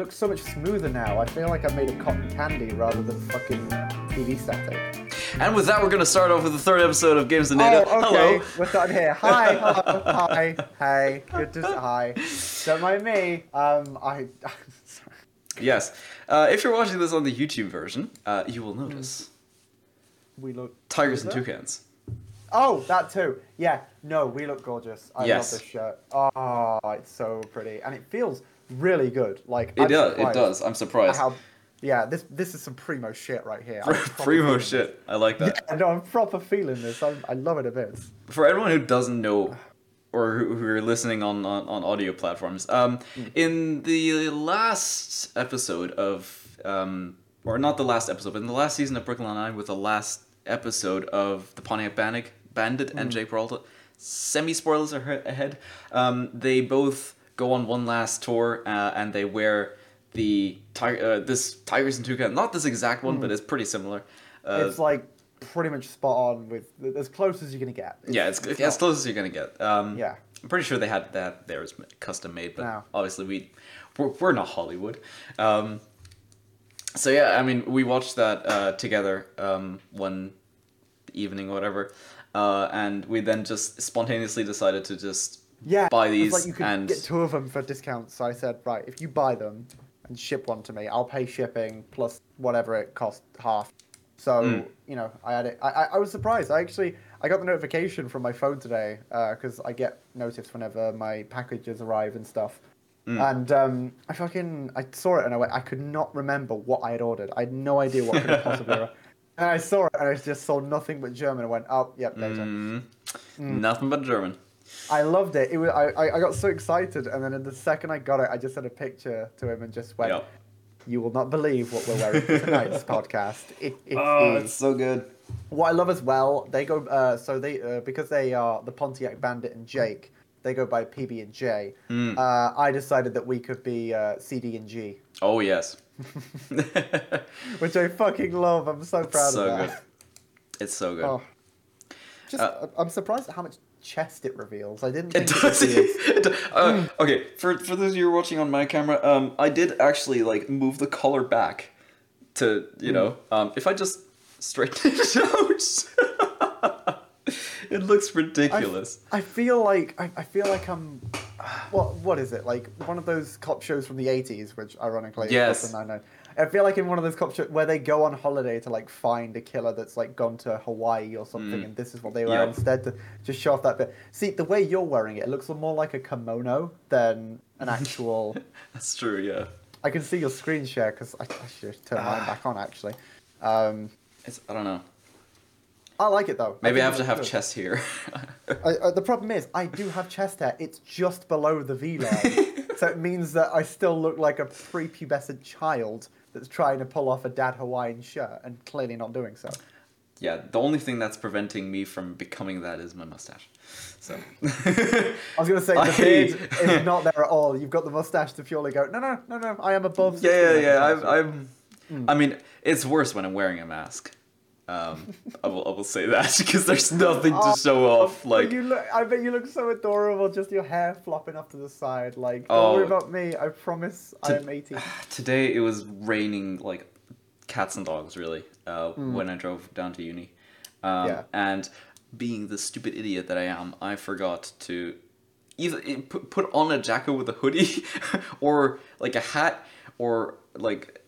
looks so much smoother now. I feel like I made of cotton candy rather than fucking TV static. And with that, we're going to start off with the third episode of Games and Data. Oh, okay. Hello. We're starting here. Hi, hello, hi, hey, good to hi. Don't mind me. Um, I. Yes. Uh, if you're watching this on the YouTube version, uh, you will notice we look. tigers and toucans. Oh, that too. Yeah. No, we look gorgeous. I Yes. love this shirt. Oh, it's so pretty, and it feels really good. Like It I'm does. It does. I'm surprised. How? Yeah, this this is some primo shit right here. Primo shit. I like that. Yeah, no, I'm proper feeling this. I'm, I love it a bit. For everyone who doesn't know, or who, who are listening on, on, on audio platforms, um, Mm. in the last episode of, um, or not the last episode, but in the last season of Brooklyn Nine, with the last episode of the Pontiac Bandit, Bandit and Mm. Jake Peralta, semi spoilers are ahead. Um, they both go on one last tour, uh, and they wear the ti- uh, this tigers and toucan, not this exact one, but it's pretty similar. Uh, Mm. it's like pretty much spot on with as close as you're gonna get. yeah, it's, it's as close as you're gonna get. Um, Yeah. I'm pretty sure they had that theirs custom made, but No. obviously we we're, we're not Hollywood. Um, so yeah, I mean, we watched that uh, together um, one evening or whatever, uh, and we then just spontaneously decided to just Yeah, buy these like you could and get two of them for discounts. So I said, right, if you buy them and ship one to me, I'll pay shipping plus whatever it cost half. So Mm. you know, I had it. I, I, I was surprised. I actually I got the notification from my phone today because I get notice whenever my packages arrive and stuff. Mm. And um, I fucking I saw it and I went. I could not remember what I had ordered. I had no idea what could have possibly. And I saw it and I just saw nothing but German. I went, oh, yep. Mm, Mm. nothing but German. I loved it. It was I, I, got so excited, and then in the second I got it, I just sent a picture to him and just went, Yep. "You will not believe what we're wearing for tonight's podcast." Oh, it's so good. What I love as well, they go uh, so they uh, because they are the Pontiac Bandit and Jake. They go by PB and J. Mm. Uh, I decided that we could be uh, CD and G, Oh yes. which I fucking love. I'm so proud so of good. It's so good. Oh. Just, Uh, I'm surprised at how much chest it reveals. I didn't It does. It uh, okay, for for those of you're watching on my camera, um, I did actually like move the color back to you know, um, if I just straighten it out, it looks ridiculous. I feel like I, I feel like I'm. What what is it like? One of those cop shows from the '80s, which ironically Yes. I feel like in one of those cop shows where they go on holiday to like find a killer that's like gone to Hawaii or something, Mm. and this is what they wear instead to just show off that bit. See, the way you're wearing it, it looks more like a kimono than an actual. That's true. Yeah, I can see your screen share because I, I should turn mine back on actually. Um, it's I don't know. I like it though. Maybe I think have to have good. chest here. I, I, the problem is, I do have chest hair. It's just below the V line, so it means that I still look like a prepubescent child that's trying to pull off a dad Hawaiian shirt and clearly not doing so. yeah, the only thing that's preventing me from becoming that is my mustache. So. I was going to say the beard is not there at all. You've got the mustache to purely go. No, no, no, no. I am above. Yeah, yeah, yeah. I'm, I'm. Mm. I mean, it's worse when I'm wearing a mask. Um, I will, I will say that because there's nothing to Oh, show off. Like, you look, I bet you look so adorable. Just your hair flopping off to the side. Like, don't Oh. worry about me. I promise I am 18. today it was raining like cats and dogs, really. Uh, Mm. when I drove down to uni, um, Yeah. and being the stupid idiot that I am, I forgot to either eh, put put on a jacket with a hoodie, or like a hat, or like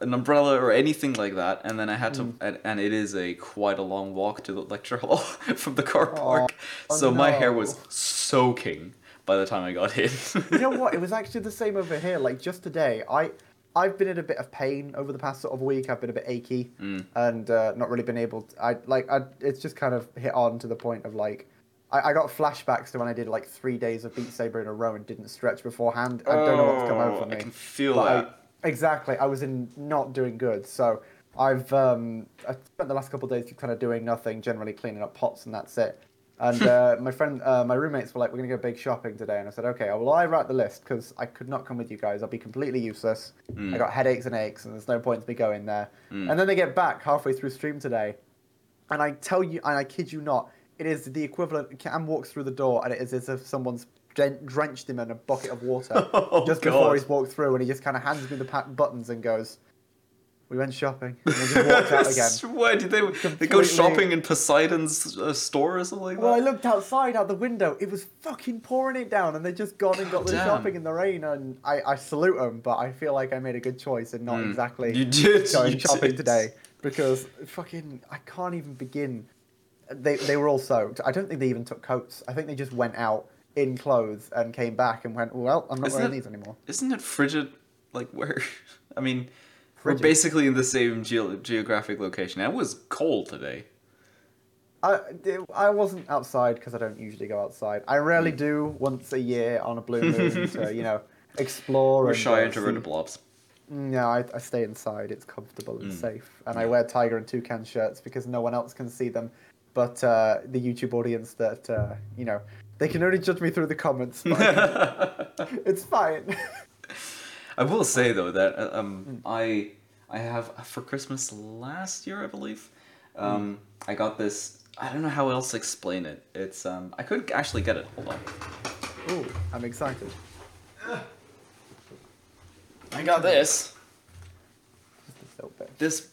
an umbrella or anything like that and then i had to Mm. and, and it is a quite a long walk to the lecture hall from the car park Oh, so my hair was soaking by the time i got in you know what? It was actually the same over here. Like just today, I I've been in a bit of pain over the past sort of week. I've been a bit achy Mm. and uh, not really been able. To, I like I. It's just kind of hit on to the point of like. I, I got flashbacks to when I did like three days of Beat Saber in a row and didn't stretch beforehand. I don't know what's come over Oh, me. i can feel But I- that exactly. I was in not doing good. So I've um, I spent the last couple of days kind of doing nothing, generally cleaning up pots, and that's it. And uh, my friend, uh, my roommates were like, "We're gonna go big shopping today," and I said, "Okay, well, I write the list because I could not come with you guys. I'll be completely useless. Mm. I got headaches and aches, and there's no point to me going there." Mm. And then they get back halfway through stream today, and I tell you, and I kid you not, it is the equivalent. Cam walks through the door, and it is as if someone's drenched him in a bucket of water Oh, just before he's walked through, and he just kind of hands me the pa- buttons and goes, "We went shopping," and then just walked out again. Why did they? They go shopping in Poseidon's uh, store or something like that. Well, I looked outside out the window. It was fucking pouring it down, and they just gone and got the shopping in the rain. And I, I salute them, but I feel like I made a good choice and not Mm. exactly You did, going you shopping did. today because fucking I can't even begin. They they were all soaked. I don't think they even took coats. I think they just went out in clothes and came back and went, well, I'm not Isn't wearing it- these anymore. Isn't it frigid? Like where? I mean, Frigid. we're basically in the same geo- geographic location. It was cold today. I, I wasn't outside because I don't usually go outside. I rarely do once a year on a blue moon to you know explore. We're and, shy uh, introverted blobs. No, I, I stay inside. It's comfortable and Mm. safe, and I wear tiger and toucan shirts because no one else can see them. But uh, the YouTube audience that uh, you know, they can only judge me through the comments. It's fine. I will say though that uh, um, I I have for Christmas last year I believe um, I got this. I don't know how else to explain it. It's um I could actually get it. Hold on. Oh, I'm excited. I got this Just a little bit. this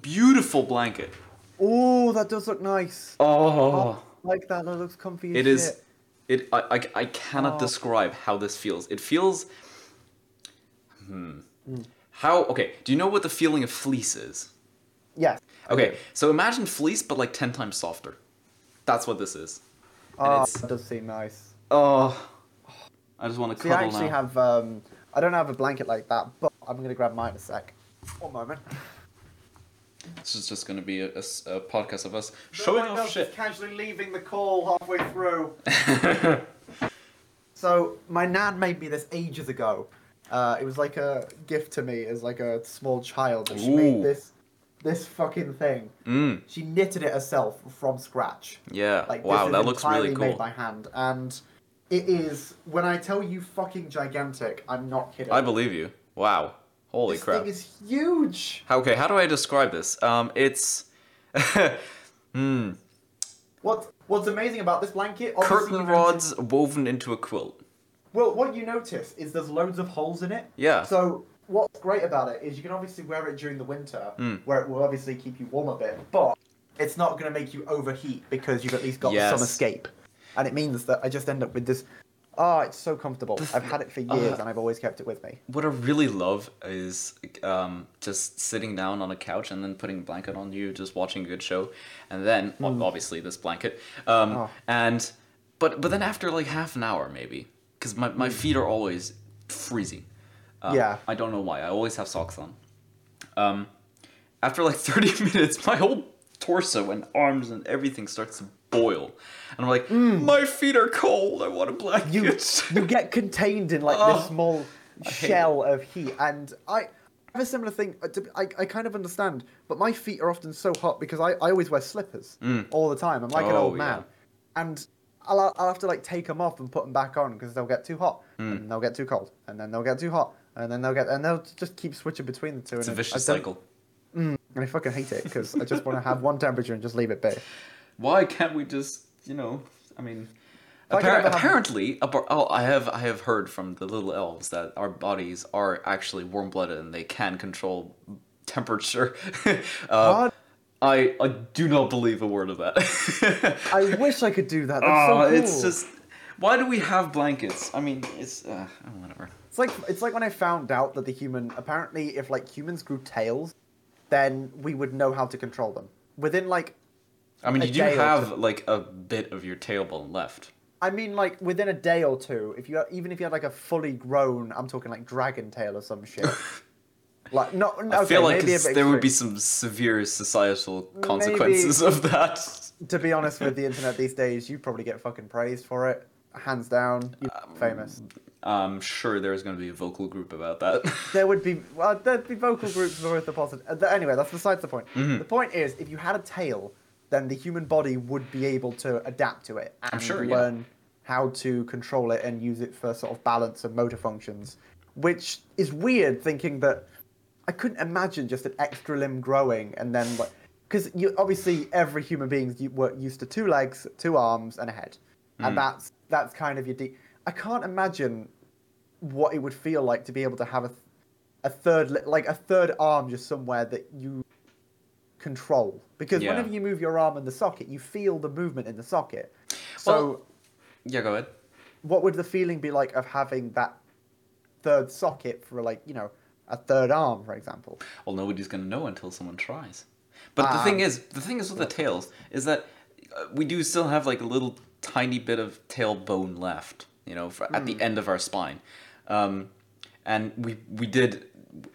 beautiful blanket. Oh, that does look nice. Oh, Like that. That looks comfy. It is. shit. It I, I, I cannot Oh. describe how this feels. It feels. Hmm. How okay? Do you know what the feeling of fleece is? Yes. I Okay, so imagine fleece, but like ten times softer. That's what this is. And Oh, that does seem nice. Oh, I just want to See, I cuddle actually now. have. Um, I don't have a blanket like that, but I'm gonna grab mine in a sec. One moment. This is just going to be a podcast of us showing off shit. Casually leaving the call halfway through. So my nan made me this ages ago. Uh, it was like a gift to me as like a small child. And she Ooh. made this this fucking thing. mm, She knitted it herself from scratch. yeah. Like wow, this that is looks entirely really made by hand, and it is. When I tell you fucking gigantic, I'm not kidding. I believe you. Wow. Holy this crap. This thing is huge. Okay, how do I describe this? Um, it's. hmm. What What's amazing about this blanket? Curtain you notice- rods woven into a quilt. Well, what you notice is there's loads of holes in it. Yeah. So what's great about it is you can obviously wear it during the winter, Mm. where it will obviously keep you warm a bit, but it's not going to make you overheat because you've at least got Yes. some escape. And it means that I just end up with this. Oh, it's so comfortable. I've had it for years uh, and I've always kept it with me. What I really love is um, just sitting down on a couch and then putting a blanket on you, just watching a good show, and then ob- obviously this blanket. Um, Hmm. Oh. And but but then after like half an hour maybe, because my, my feet are always freezing. Um, Hmm. Yeah. I don't know why. I always have socks on. Um, after like thirty minutes, my whole torso and arms and everything starts to boil, and I'm like, mm. my feet are cold. I want a blanket. You you get contained in like Oh, this small shell of heat, and I have a similar thing. uh, I, I kind of understand, but my feet are often so hot because I, I always wear slippers mm. all the time. I'm like an Oh, old man, and I'll, I'll have to like take them off and put them back on because they'll get too hot, mm. and they'll get too cold, and then they'll get too hot, and then they'll get and they'll just keep switching between the two. it's a and I- vicious cycle. and I fucking hate it because I just want to have one temperature and just leave it be. Why can't we just, you know, I mean, I could appar- ever have- apparently, oh, I have I have heard from the little elves that our bodies are actually warm blooded and they can control temperature. uh? I I do not believe a word of that. I wish I could do that. That's oh, so cool. it's just why do we have blankets? I mean, it's uh, oh, whatever. It's like it's like when I found out that the human apparently if like humans grew tails, then we would know how to control them. Within like I mean, you do have like a bit of your tailbone left. I mean like within a day or two, if you even if you had like a fully grown, I'm talking like dragon tail or some shit. like not I feel like maybe there would be some severe societal consequences of that. To be honest with the internet these days, you'd probably get fucking praised for it. Hands down, you're Um, famous. I'm sure there's going to be a vocal group about that. There would be well, there'd be vocal groups for both the positive. Uh, anyway, that's besides the point. Mhm. The point is, if you had a tail, then the human body would be able to adapt to it and sure, yeah. learn how to control it and use it for sort of balance and motor functions. Which is weird, thinking that I couldn't imagine just an extra limb growing and then like because you obviously every human being were used to two legs, two arms, and a head. and mm. that's that's kind of your deep. I can't imagine what it would feel like to be able to have a, th- a third li- like a third arm just somewhere that you control because Yeah. whenever you move your arm in the socket, you feel the movement in the socket. So. Well- Yeah, go ahead. what would the feeling be like of having that third socket for like you know a third arm for example Well, nobody's gonna know until someone tries. But the Ah. thing is, the thing is with the tails is that uh, we do still have like a little tiny bit of tail bone left, you know, for, at Hmm. the end of our spine, um, and we we did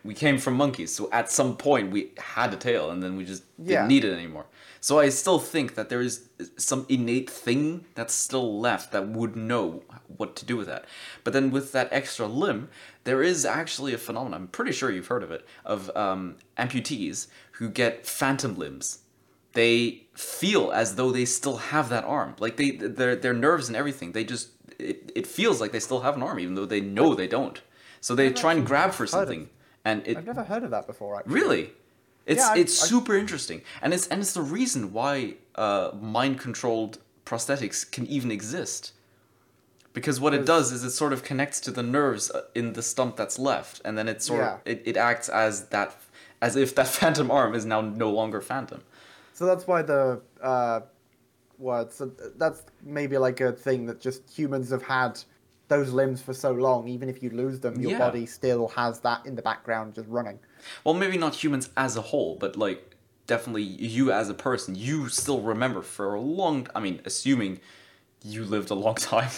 we came from monkeys, so at some point we had a tail, and then we just didn't Yeah. need it anymore. So I still think that there is some innate thing that's still left that would know what to do with that. But then with that extra limb, there is actually a phenomenon. I'm pretty sure you've heard of it of um, amputees who get phantom limbs. They feel as though they still have that arm, like they their their nerves and everything. They just it, it feels like they still have an arm, even though they know they don't. So they I've try and grab for heard of- something, and it i've never heard of that before actually Really? It's Yeah, it's I- super interesting, and it's and it's the reason why uh, mind controlled prosthetics can even exist. Because what it does is it sort of connects to the nerves uh, in the stump that's left, and then it sort of it, it acts as that as if that phantom arm is now no longer phantom. so that's why the uh what so that's maybe like a thing that just humans have had those limbs for so long even if you lose them your Yeah. body still has that in the background just running Well, maybe not humans as a whole, but like definitely you as a person, you still remember for a long. I mean, assuming you lived a long time.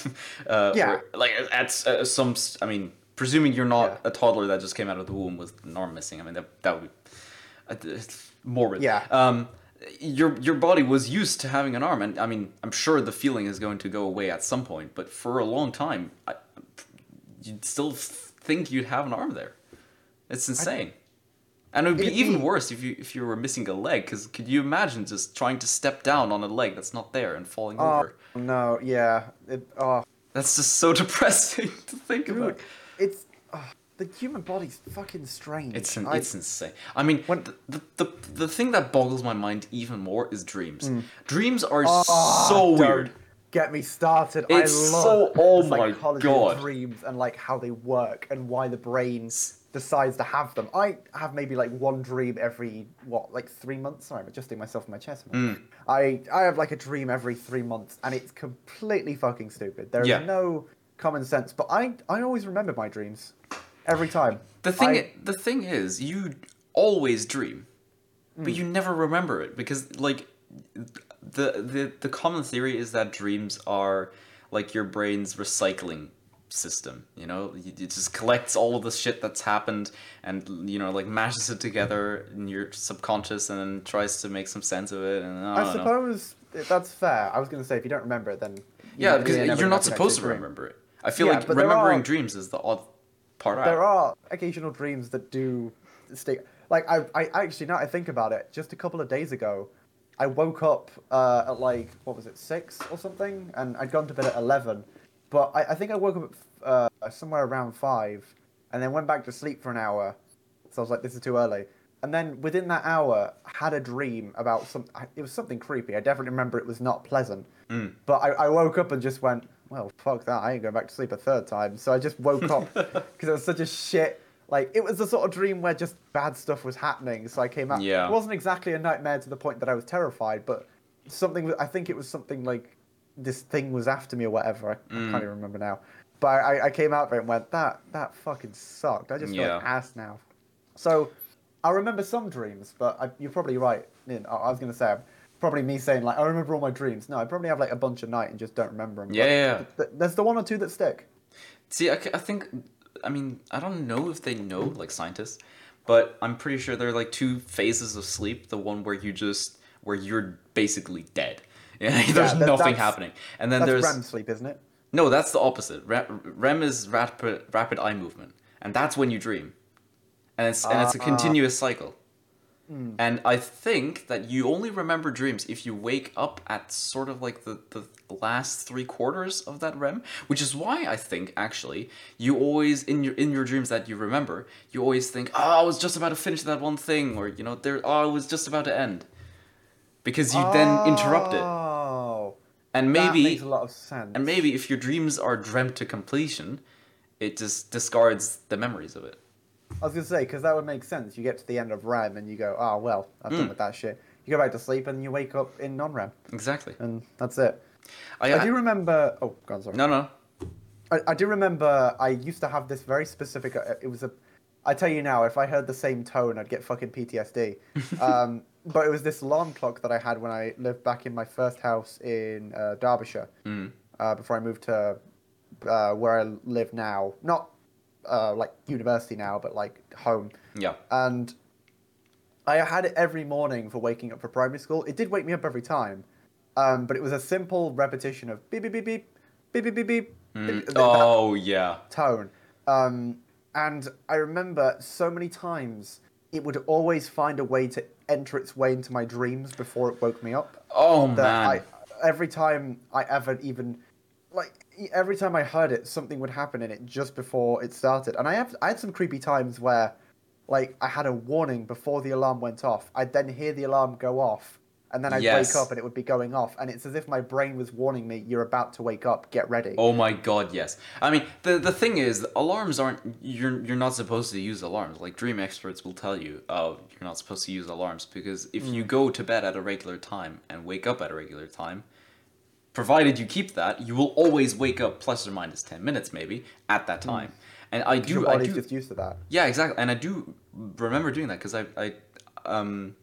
Uh, Yeah. or, like at uh, some. I mean, presuming you're not Yeah. a toddler that just came out of the womb with an arm missing. I mean, that that would be uh, morbid. Yeah. Um, your your body was used to having an arm, and I mean, I'm sure the feeling is going to go away at some point. But for a long time, I, you'd still think you'd have an arm there. It's insane. And it would be It'd even worse if you if you were missing a leg, because could you imagine just trying to step down on a leg that's not there and falling oh over? no yeah it, oh That's just so depressing to think dude about. it's the human body's fucking strange It's an, I- it's insane. I mean, When- the, the, the thing that boggles my mind even more is dreams. Dreams are Oh, so weird. Get me started. It's I love so- oh my psychology of God. dreams and like how they work and why the brain decides to have them. I have maybe like one dream every what, like three months. Sorry, I'm adjusting myself in my chest. a Hmm. I I have like a dream every three months, and it's completely fucking stupid. There is Yeah. no common sense, but I I always remember my dreams every time. The thing, I- the thing is, you always dream, Hmm. but you never remember it because, like, the the the common theory is that dreams are like your brain's recycling system. You know, it just collects all of the shit that's happened and you know, like mashes it together in your subconscious and then tries to make some sense of it. And I, I, don't know. suppose that's fair. I was gonna say if you don't remember it, then Yeah, because you're not supposed to remember it. I feel Yeah, like remembering are- dreams is the odd part out. there are occasional dreams that do stick. Like I, I actually now I think about it, just a couple of days ago, I woke up uh, at like what was it six or something, and I'd gone to bed at eleven, but I, I think I woke up uh, somewhere around five, and then went back to sleep for an hour. So I was like, this is too early. And then within that hour, had a dream about some. It was something creepy. I definitely remember it was not pleasant. Mm. But I, I woke up and just went, well, fuck that. I ain't going back to sleep a third time. So I just woke up because it was such a shit. Like it was the sort of dream where just bad stuff was happening. So I came out. Yeah. It wasn't exactly a nightmare to the point that I was terrified, but something. I think it was something like this thing was after me or whatever. I, I Mm. can't even remember now. But I, I came out of it and went, that that fucking sucked. I just feel like ass now. So I remember some dreams, but I, you're probably right. I I was gonna say probably me saying like I remember all my dreams. No, I probably have like a bunch of night and just don't remember them. Yeah, yeah, yeah. Th- th- there's the one or two that stick. See, I think, I mean, I don't know if they know, like scientists, but I'm pretty sure there are like two phases of sleep. The one where you just, where you're basically dead. Yeah, there's that- nothing happening. And then That's there's, REM sleep, isn't it? no, that's the opposite. Re- REM is rapid, rapid eye movement. And that's when you dream. And it's, and it's a Ah. continuous cycle. Hmm. And I think that you only remember dreams if you wake up at sort of like the, the last three quarters of that REM, which is why I think actually you always in your in your dreams that you remember, you always think, oh, I was just about to finish that one thing, or you know, there, oh, it was just about to end, because you then interrupt it. Oh, And that maybe makes a lot of sense. and maybe if your dreams are dreamt to completion, it just discards the memories of it. I was gonna say because that would make sense. You get to the end of REM and you go, "Oh well, I've Hmm. done with that shit." You go back to sleep and you wake up in non-REM, Exactly. and that's it. I, I do remember. Oh, go on, sorry. no no. I, I do remember. I used to have this very specific. uh, It was a. I tell you now, if I heard the same tone, I'd get fucking PTSD. um, but it was this alarm clock that I had when I lived back in my first house in uh, Derbyshire. Mm. Uh, before I moved to uh, where I live now, not uh, like university now, but like home. Yeah. and I had it every morning for waking up for primary school. It did wake me up every time, um, but it was a simple repetition of beep beep beep beep beep beep beep beep. Mm. beep, Oh yeah. tone, um, and I remember so many times it would always find a way to enter its way into my dreams before it woke me up. Oh That man. I every time I ever even like every time I heard it, something would happen in it just before it started. And I have I had some creepy times where like I had a warning before the alarm went off. I'd then hear the alarm go off, and then I'd Yes. wake up and it would be going off, and it's as if my brain was warning me, "You're about to wake up. Get ready." Oh my god, yes. I mean, the the thing is, alarms aren't you're you're not supposed to use alarms. Like dream experts will tell you, oh, you're not supposed to use alarms because if mm. you go to bed at a regular time and wake up at a regular time, provided you keep that, you will always wake up plus or minus 10 minutes maybe at that time. And I Your do I do just used to that. Yeah, exactly. And I do remember doing that because I, I, um,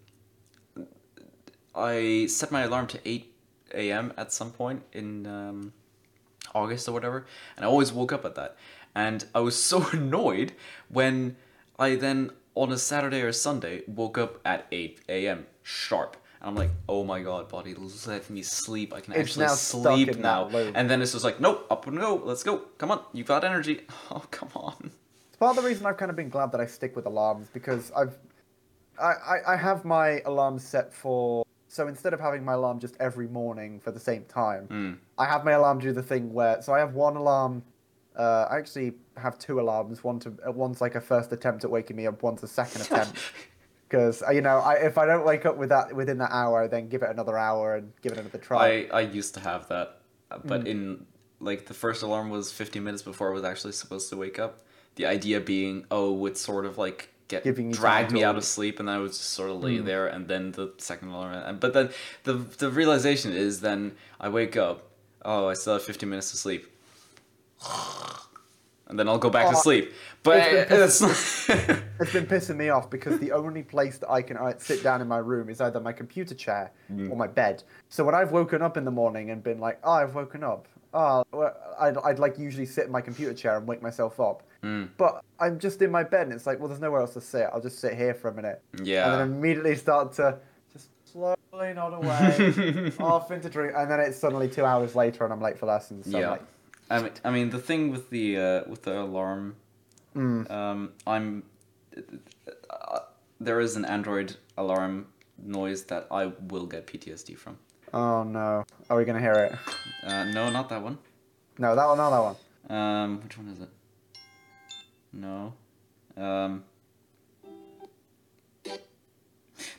I set my alarm to 8 a.m. at some point in um, August or whatever, and I always woke up at that. And I was so annoyed when I then, on a Saturday or Sunday, woke up at 8 a.m. sharp. And I'm like, oh my god, body, let me sleep. I can It's actually now sleep now. And then it's just like, nope, up and go, let's go. Come on, you've got energy. Oh, come on. It's part of the reason I've kind of been glad that I stick with alarms because I've, I, I, I have my alarm set for. So instead of having my alarm just every morning for the same time, Mm. I have my alarm do the thing where. So I have one alarm. Uh, I actually have two alarms. One to uh, one's like a first attempt at waking me up. One's a second attempt. Because you know, I, if I don't wake up with that within that hour, then give it another hour and give it another try. I, I used to have that, uh, but in like the first alarm was 15 minutes before I was actually supposed to wake up. The idea being, oh, it sort of like get Giving you drag me out of sleep, and then I would just sort of lay Mm. there, and then the second alarm, but then the the realization is then I wake up, oh, I still have 15 minutes to sleep. And then I'll go back to Oh, sleep. But it's it's, It's been pissing me off because the only place that I can sit down in my room is either my computer chair Mm. or my bed. So when I've woken up in the morning and been like, "Oh, I've woken up," oh, I'd, I'd like usually sit in my computer chair and wake myself up. Mm. But I'm just in my bed and it's like, well, there's nowhere else to sit. I'll just sit here for a minute. Yeah. And then immediately start to just slowly nod away off into dream, and then it's suddenly two hours later and I'm late for lessons. So I'm Yeah. like, I mean, I mean, the thing with the uh, with the alarm, mm, um, I'm uh, there is an Android alarm noise that I will get PTSD from. oh no, are we gonna hear it? Uh, no, not that one. No, that one, not that one. Um, which one is it? No. Um,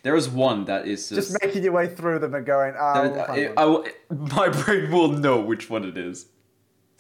there is one that is just. Just making your way through them and going, oh, there- we'll I. I my brain will know which one it is.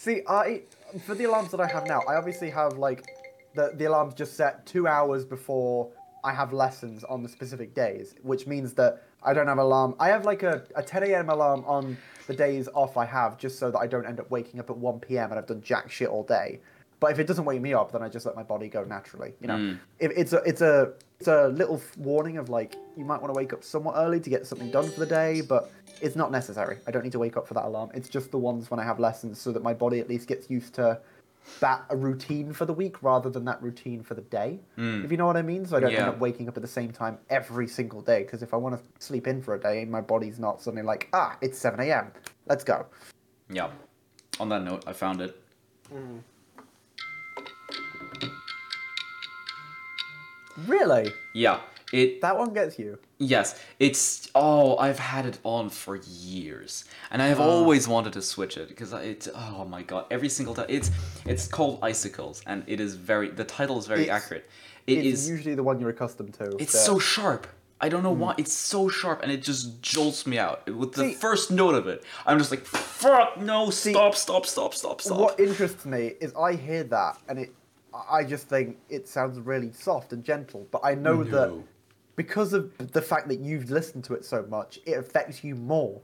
See, I for the alarms that I have now, I obviously have like the the alarms just set two hours before I have lessons on the specific days, which means that I don't have alarm. I have like a, a 10 a.m. alarm on the days off I have, just so that I don't end up waking up at 1 p.m. and I've done jack shit all day. But if it doesn't wake me up, then I just let my body go naturally. You know, Mm. if it's a it's a it's a little warning of like you might want to wake up somewhat early to get something done for the day, but it's not necessary. I don't need to wake up for that alarm. It's just the ones when I have lessons, so that my body at least gets used to that a routine for the week rather than that routine for the day. Mm. If you know what I mean. So I don't Yeah. end up waking up at the same time every single day. Because if I want to sleep in for a day, my body's not suddenly like, ah, it's 7 a.m. Let's go. Yeah. On that note, I found it. Really? Yeah. It That one gets you. Yes, it's oh, I've had it on for years, and I have always wanted to switch it because it's oh my god, every single time it's it's called Icicles, and it is very the title is very It's- accurate. It it's is usually the one you're accustomed to. it's the- so sharp. I don't know hmm. why. It's so sharp and it just jolts me out with the See- first note of it. I'm just like, fuck no! Stop! Stop! Stop! Stop! Stop! What interests me is I hear that and it, I just think it sounds really soft and gentle. But I know that No. Because of the fact that you've listened to it so much, it affects you more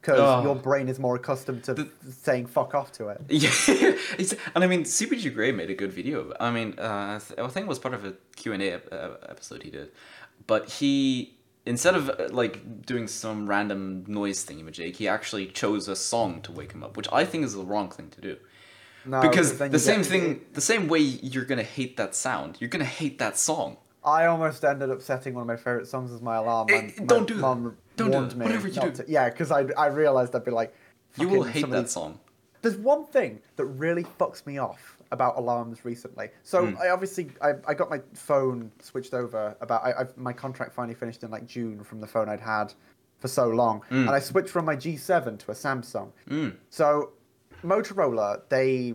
because Oh. your brain is more accustomed to saying "fuck off" to it. Yeah, it's, and I mean, CGP Grey made a good video. I mean, uh, I think it was part of a Q and A uh, episode he did, but he instead of uh, like doing some random noise thingamajig, he actually chose a song to wake him up, which I think is the wrong thing to do. No, because the same thing, the same way you're gonna hate that sound, you're gonna hate that song. I almost ended up setting one of my favorite songs as my alarm. Eh, and my don't do mum Don't do warned that. me Whatever you do. to- yeah, because I I realized I'd be like, You will hate some of that song. There's one thing that really fucks me off about alarms recently. So Hmm. I obviously I, I got my phone switched over about I, I've, my contract finally finished in like June from the phone I'd had for so long, Hmm. and I switched from my G7 to a Samsung. Mm. So Motorola they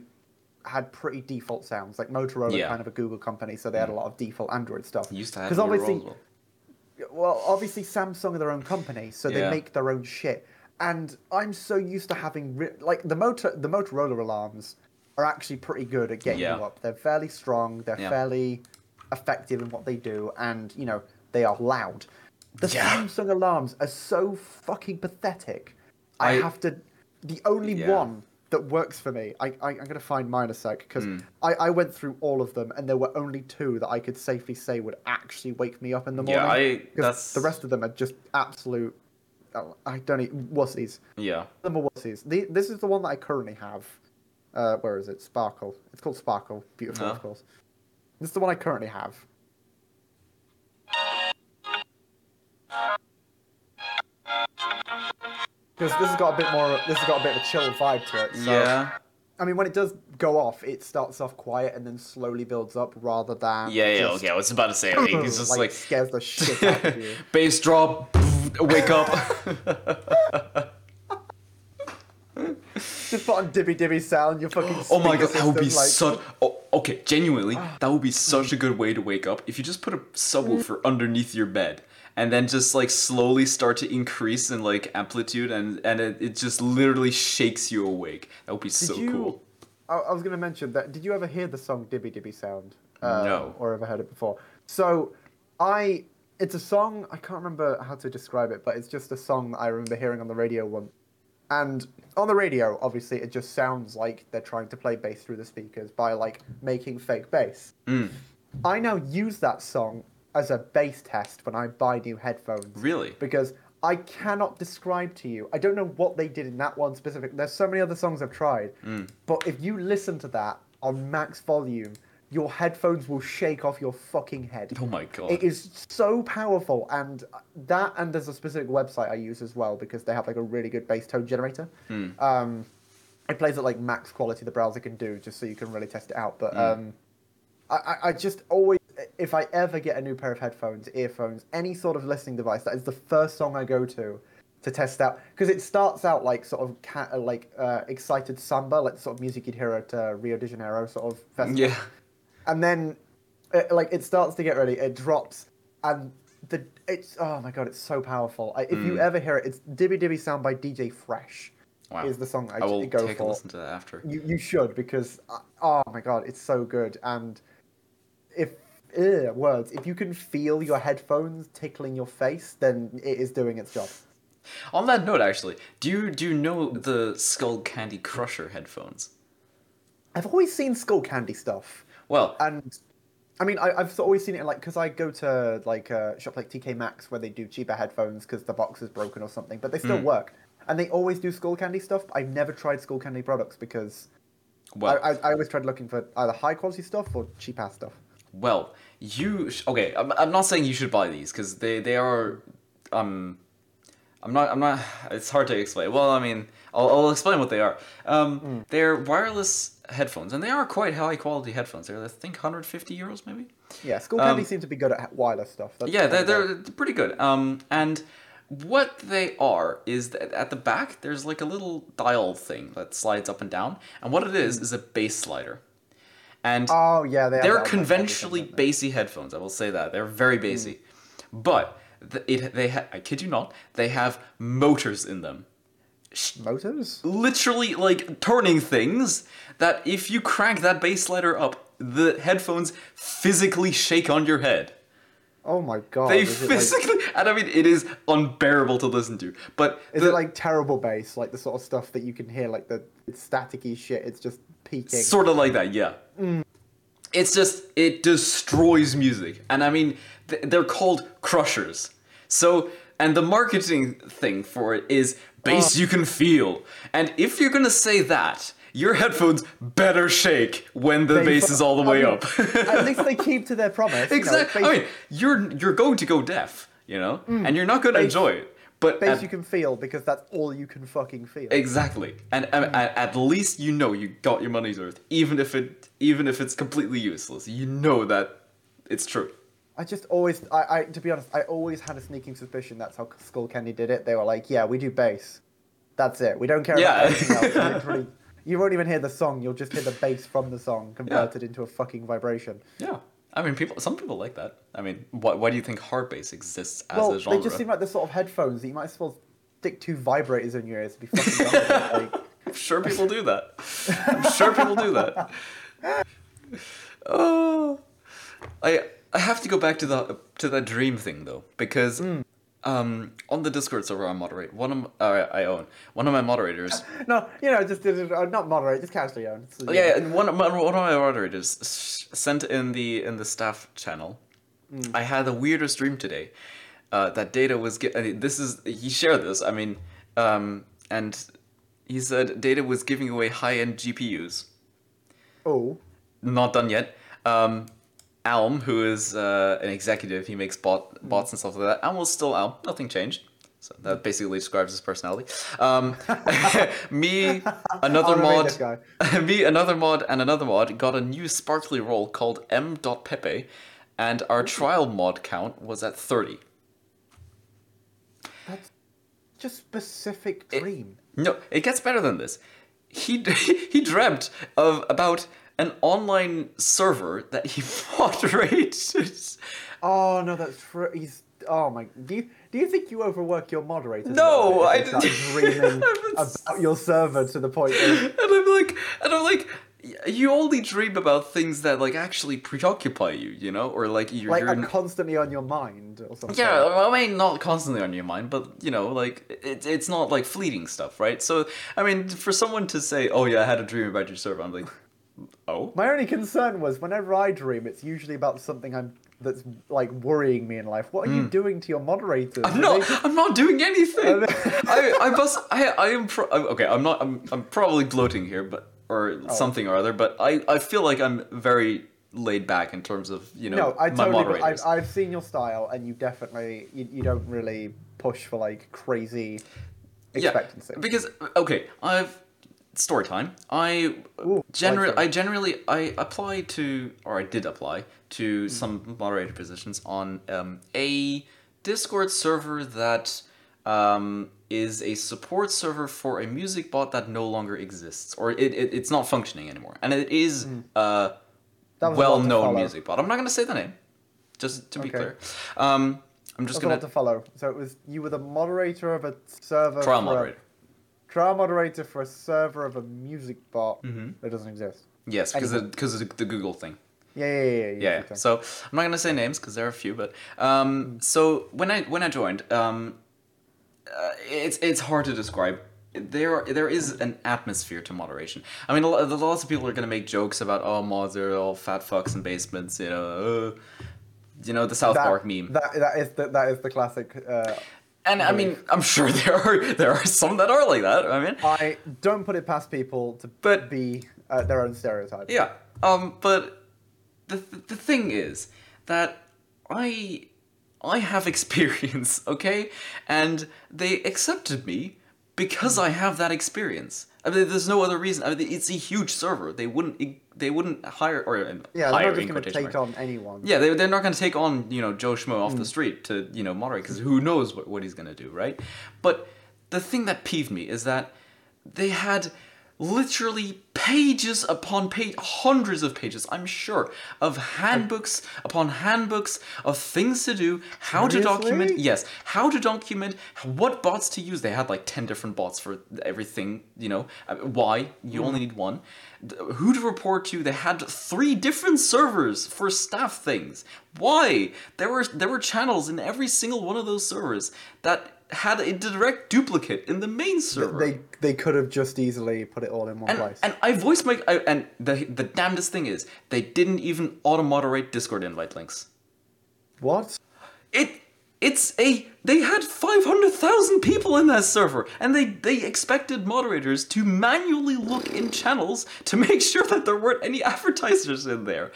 had pretty default sounds like Motorola Yeah. kind of a Google company, so they had a mm. lot of default Android stuff. Used to have because obviously Motorola. well, obviously Samsung are their own company, so they Yeah. make their own shit. And I'm so used to having re- like the motor the Motorola alarms are actually pretty good at getting Yeah. you up. They're fairly strong. They're fairly effective in what they do, and you know they are loud. The. Samsung alarms are so fucking pathetic. I, I- have to. The only one that works for me, I, I I'm gonna find mine a sec because Hmm. I, I went through all of them, and there were only two that I could safely say would actually wake me up in the morning. Yeah, I that's the rest of them are just absolute. oh, I don't even wussies. Yeah. Them are wussies. The, this is the one that I currently have. Uh, where is it? Sparkle. It's called Sparkle. Beautiful, of course. This is the one I currently have. Because this has got a bit more. This has got a bit of a chill vibe to it. So, yeah. I mean, when it does go off, it starts off quiet and then slowly builds up, rather than Yeah, yeah, just, okay. I was about to say, like, it's just like, scares the shit out of you. bass drop, wake up. Just put on dibby dibby sound. Your fucking. oh my god, that would be like, such. Oh, okay, genuinely, that would be such a good way to wake up if you just put a subwoofer underneath your bed and then just like slowly start to increase in like amplitude and and it, it just literally shakes you awake. That would be so you- cool. I, I was to mention that. Did you ever hear the song "Dibby Dibby Sound"? Uh, No. Or ever heard it before? So, I. It's a song. I can't remember how to describe it, but it's just a song that I remember hearing on the radio once. And on the radio, obviously, it just sounds like they're trying to play bass through the speakers by like making fake bass. Mm, I now use that song as a bass test when I buy new headphones. really? because I cannot describe to you. I don't know what they did in that one specific. There's so many other songs I've tried, Mm. but if you listen to that on max volume, your headphones will shake off your fucking head. Oh my god. It is so powerful, and that and there's a specific website I use as well because they have like a really good bass tone generator. Hmm. Um, it plays at like max quality the browser can do, just so you can really test it out. But um, I, I- just always, if I ever get a new pair of headphones, earphones, any sort of listening device, that is the first song I go to to test out because it starts out like sort of ca- like uh, excited samba, like the sort of music you'd hear at uh, Rio de Janeiro sort of festival Yeah. And then it, like it starts to get ready it drops and the it's oh my god it's so powerful I, if Hmm. you ever hear it it's dibby dibby sound by dj fresh Wow. is the song i, I will go take a for listen to that after. you, you should because uh, oh my god it's so good and if words if you can feel your headphones tickling your face then it is doing its job On that note, actually, do you do you know the Skullcandy Crusher headphones? i've always seen skull candy stuff Well, and I mean, I, I've always seen it like because I go to like a shop like TK Maxx where they do cheaper headphones because the box is broken or something, but they still Mm. work. And they always do Skullcandy stuff. I've never tried Skullcandy products because well, I, I, I always tried looking for either high quality stuff or cheap ass stuff. Well, you sh- okay? I'm, I'm not saying you should buy these because they they are um. I'm not. I'm not. It's hard to explain. Well, I mean, I'll, I'll explain what they are. Um, they're wireless headphones, and they are quite high quality headphones. They're I think 150 euros maybe. Yeah, Skullcandy Um, seem to be good at wireless stuff. That's yeah, they're, they're pretty good. Um, and what they are is that at the back there's like a little dial thing that slides up and down, and what it is is a bass slider. And Oh yeah, they they're on, conventionally bassy headphones. I will say that they're very bassy, but th- it they ha- I kid you not, they have motors in them. Motors? Literally like turning things that if you crank that bass slider up, the headphones physically shake on your head. Oh my god. They it like, physically and I mean it is unbearable to listen to. But is the- it like terrible bass, like the sort of stuff that you can hear, like the it's staticky shit? It's just peaking. Sort of like that, yeah. Mm. It's just it destroys music, and I mean th- they're called crushers. So and the marketing thing for it is bass oh. you can feel, and if you're gonna say that, your headphones better shake when the They bass is all the I way mean, up. At least they keep to their promise. you know, exactly. I mean, you're you're going to go deaf, you know, mm. and you're not going to enjoy it. But bass at- you can feel because that's all you can fucking feel. Exactly, and, and mm. at, at least you know you got your money's worth, even if it even if it's completely useless. You know that it's true. I just always, I, I, to be honest, I always had a sneaking suspicion that's how Skullcandy did it. They were like, yeah, we do bass. That's it. We don't care Yeah. about anything else. Literally, you won't even hear the song. You'll just hear the bass from the song converted into a fucking vibration. Yeah, I mean, people. Some people like that. I mean, why, why do you think hard bass exists as well, a genre? Well, they just seem like the sort of headphones that you might as well stick two vibrators in your ears to be fucking. Like, I'm sure people do that. I'm sure people do that. Oh, I I have to go back to the to that dream thing though because Hmm. um on the Discord server I moderate one of uh, I own one of my moderators no, you know, just uh, not moderate, just casually. So, Oh, yeah, and one of my, one of my moderators sent in the in the staff channel. I had the weirdest dream today. Uh, that Data was gi- I mean, this is he shared this. I mean, um, and he said Data was giving away high end GPUs. Oh, Not done yet. Um, Alm, who is uh, an executive, he makes bot bots and stuff like that. Alm was still Alm. Nothing changed. So that basically describes his personality. Um, me, another mod, me, another mod, and another mod got a new sparkly role called m.pepe, and our trial mod count was at 30. that's just specific It- dream. No, it gets better than this. He he dreamt of about an online server that he moderates. Oh no, that's true. He's. Oh my. Do you do you think you overwork your moderators? a No, I didn't- dreaming about your server to the point of and I'm like, and I'm like, you only dream about things that like actually preoccupy you, you know, or like you're, like you're constantly on your mind or something. yeah, I mean, not constantly on your mind, but you know, like it, it's not like fleeting stuff, right? So, I mean, for someone to say, "Oh yeah, I had a dream about your server," I'm like, "Oh, My only concern was whenever I dream, it's usually about something I'm that's like worrying me in life. What are you doing to your moderators? Hmm. I'm not. just- I'm not doing anything. I, I must. I, I am. Pro- okay, I'm not. I'm, I'm probably gloating here, but or Oh. something or other. But I, I feel like I'm very laid back in terms of you know No, I my totally. I've, moderators. I've seen your style, and you definitely you, you don't really push for like crazy expectancy. Yeah, because okay, I've story time. I Ooh, generally. I generally, I apply to, or I did apply to some moderator positions on um, a Discord server that um, is a support server for a music bot that no longer exists, or it, it it's not functioning anymore, and it is Hmm. a a well-known music bot. I'm not gonna say the name, just to be Okay. clear. Um, I'm just That's gonna to follow. So it was you were the moderator of a server. trial for a- moderator. Trial moderator for a server of a music bot Mm-hmm. that doesn't exist. Yes, because because of the Google thing. Yeah, yeah, yeah. yeah, yeah. So I'm not gonna say names because there are a few, but um, so when I when I joined, um, uh, it's it's hard to describe. There there is an atmosphere to moderation. I mean, a lot, lots of people are gonna make jokes about oh mods are all fat fucks in basements, you know, uh, you know the South that, Park meme. That, that is the that is the classic. Uh, and I mean, I'm sure there are there are some that are like that. I mean, I don't put it past people to But- be uh, their own stereotype. Yeah. Um. But the the thing is that I I have experience, okay, and they accepted me because I have that experience. I mean, there's no other reason. I mean, it's a huge server. They wouldn't they wouldn't hire or uh, Yeah, they're not just going to take on anyone. Yeah, they, they're not going to take on, you know, Joe Schmo off Mm. the street to, you know, moderate, because who knows what, what he's going to do, right? But the thing that peeved me is that they had literally pages upon page, hundreds of pages, I'm sure, of handbooks upon handbooks of things to do, how to document, yes, how to document, what bots to use. They had like 10 different bots for everything, you know, uh, why, you only need one. Who to report to, they had three different servers for staff things. Why? There were there were channels in every single one of those servers that had a direct duplicate in the main server. They they could have just easily put it all in one And, place. and I voice my I, and the the damnedest thing is they didn't even auto moderate Discord invite links. what? It it's a they had five hundred thousand people in that server, and they they expected moderators to manually look in channels to make sure that there weren't any advertisers in there.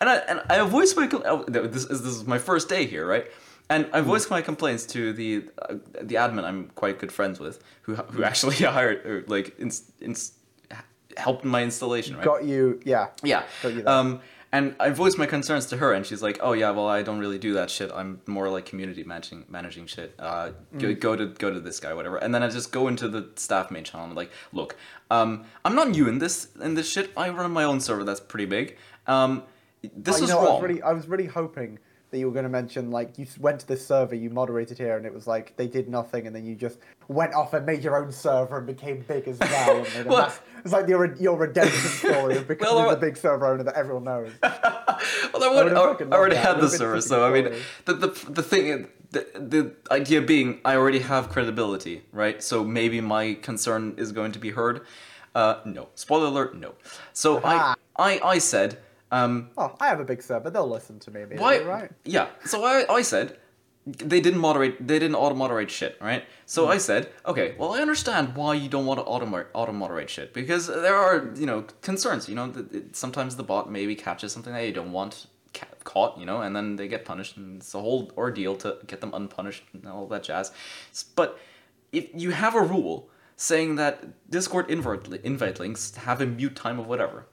And I and I voiced my oh, this is this is my first day here, right? And I voiced my complaints to the uh, the admin I'm quite good friends with, who who actually hired or like ins, ins, helped my installation, right? Got you? Yeah. Yeah. Got you. Um, and I voiced my concerns to her, and she's like, "Oh yeah, well I don't really do that shit. I'm more like community managing managing shit. Uh, go, Mm. go to go to this guy, whatever." And then I just go into the staff main channel. and I'm like, "Look, um, I'm not new in this in this shit. I run my own server that's pretty big. Um, this Oh, you is know, I wrong. was really, I was really hoping that you were going to mention like you went to this server, you moderated here, and it was like they did nothing, and then you just went off and made your own server and became big as well. And Well- it's like your your redemption story of becoming Well, the big server owner that everyone knows. well, I, would, I, I already that. had the server, so I mean, story. the the the thing, the the idea being, I already have credibility, right? So maybe my concern is going to be heard. Uh, no, spoiler alert, no. So Aha. I I I said, um, Oh, I have a big server. They'll listen to me why? right? Yeah. So I I said. They didn't moderate. They didn't auto moderate shit, right? So Hmm. I said, okay, well, I understand why you don't want to auto auto moderate shit because there are, you know, concerns. You know, that it, sometimes the bot maybe catches something that you don't want ca- caught, you know, and then they get punished, and it's a whole ordeal to get them unpunished and all that jazz. But if you have a rule saying that Discord invite invite links have a mute time of whatever,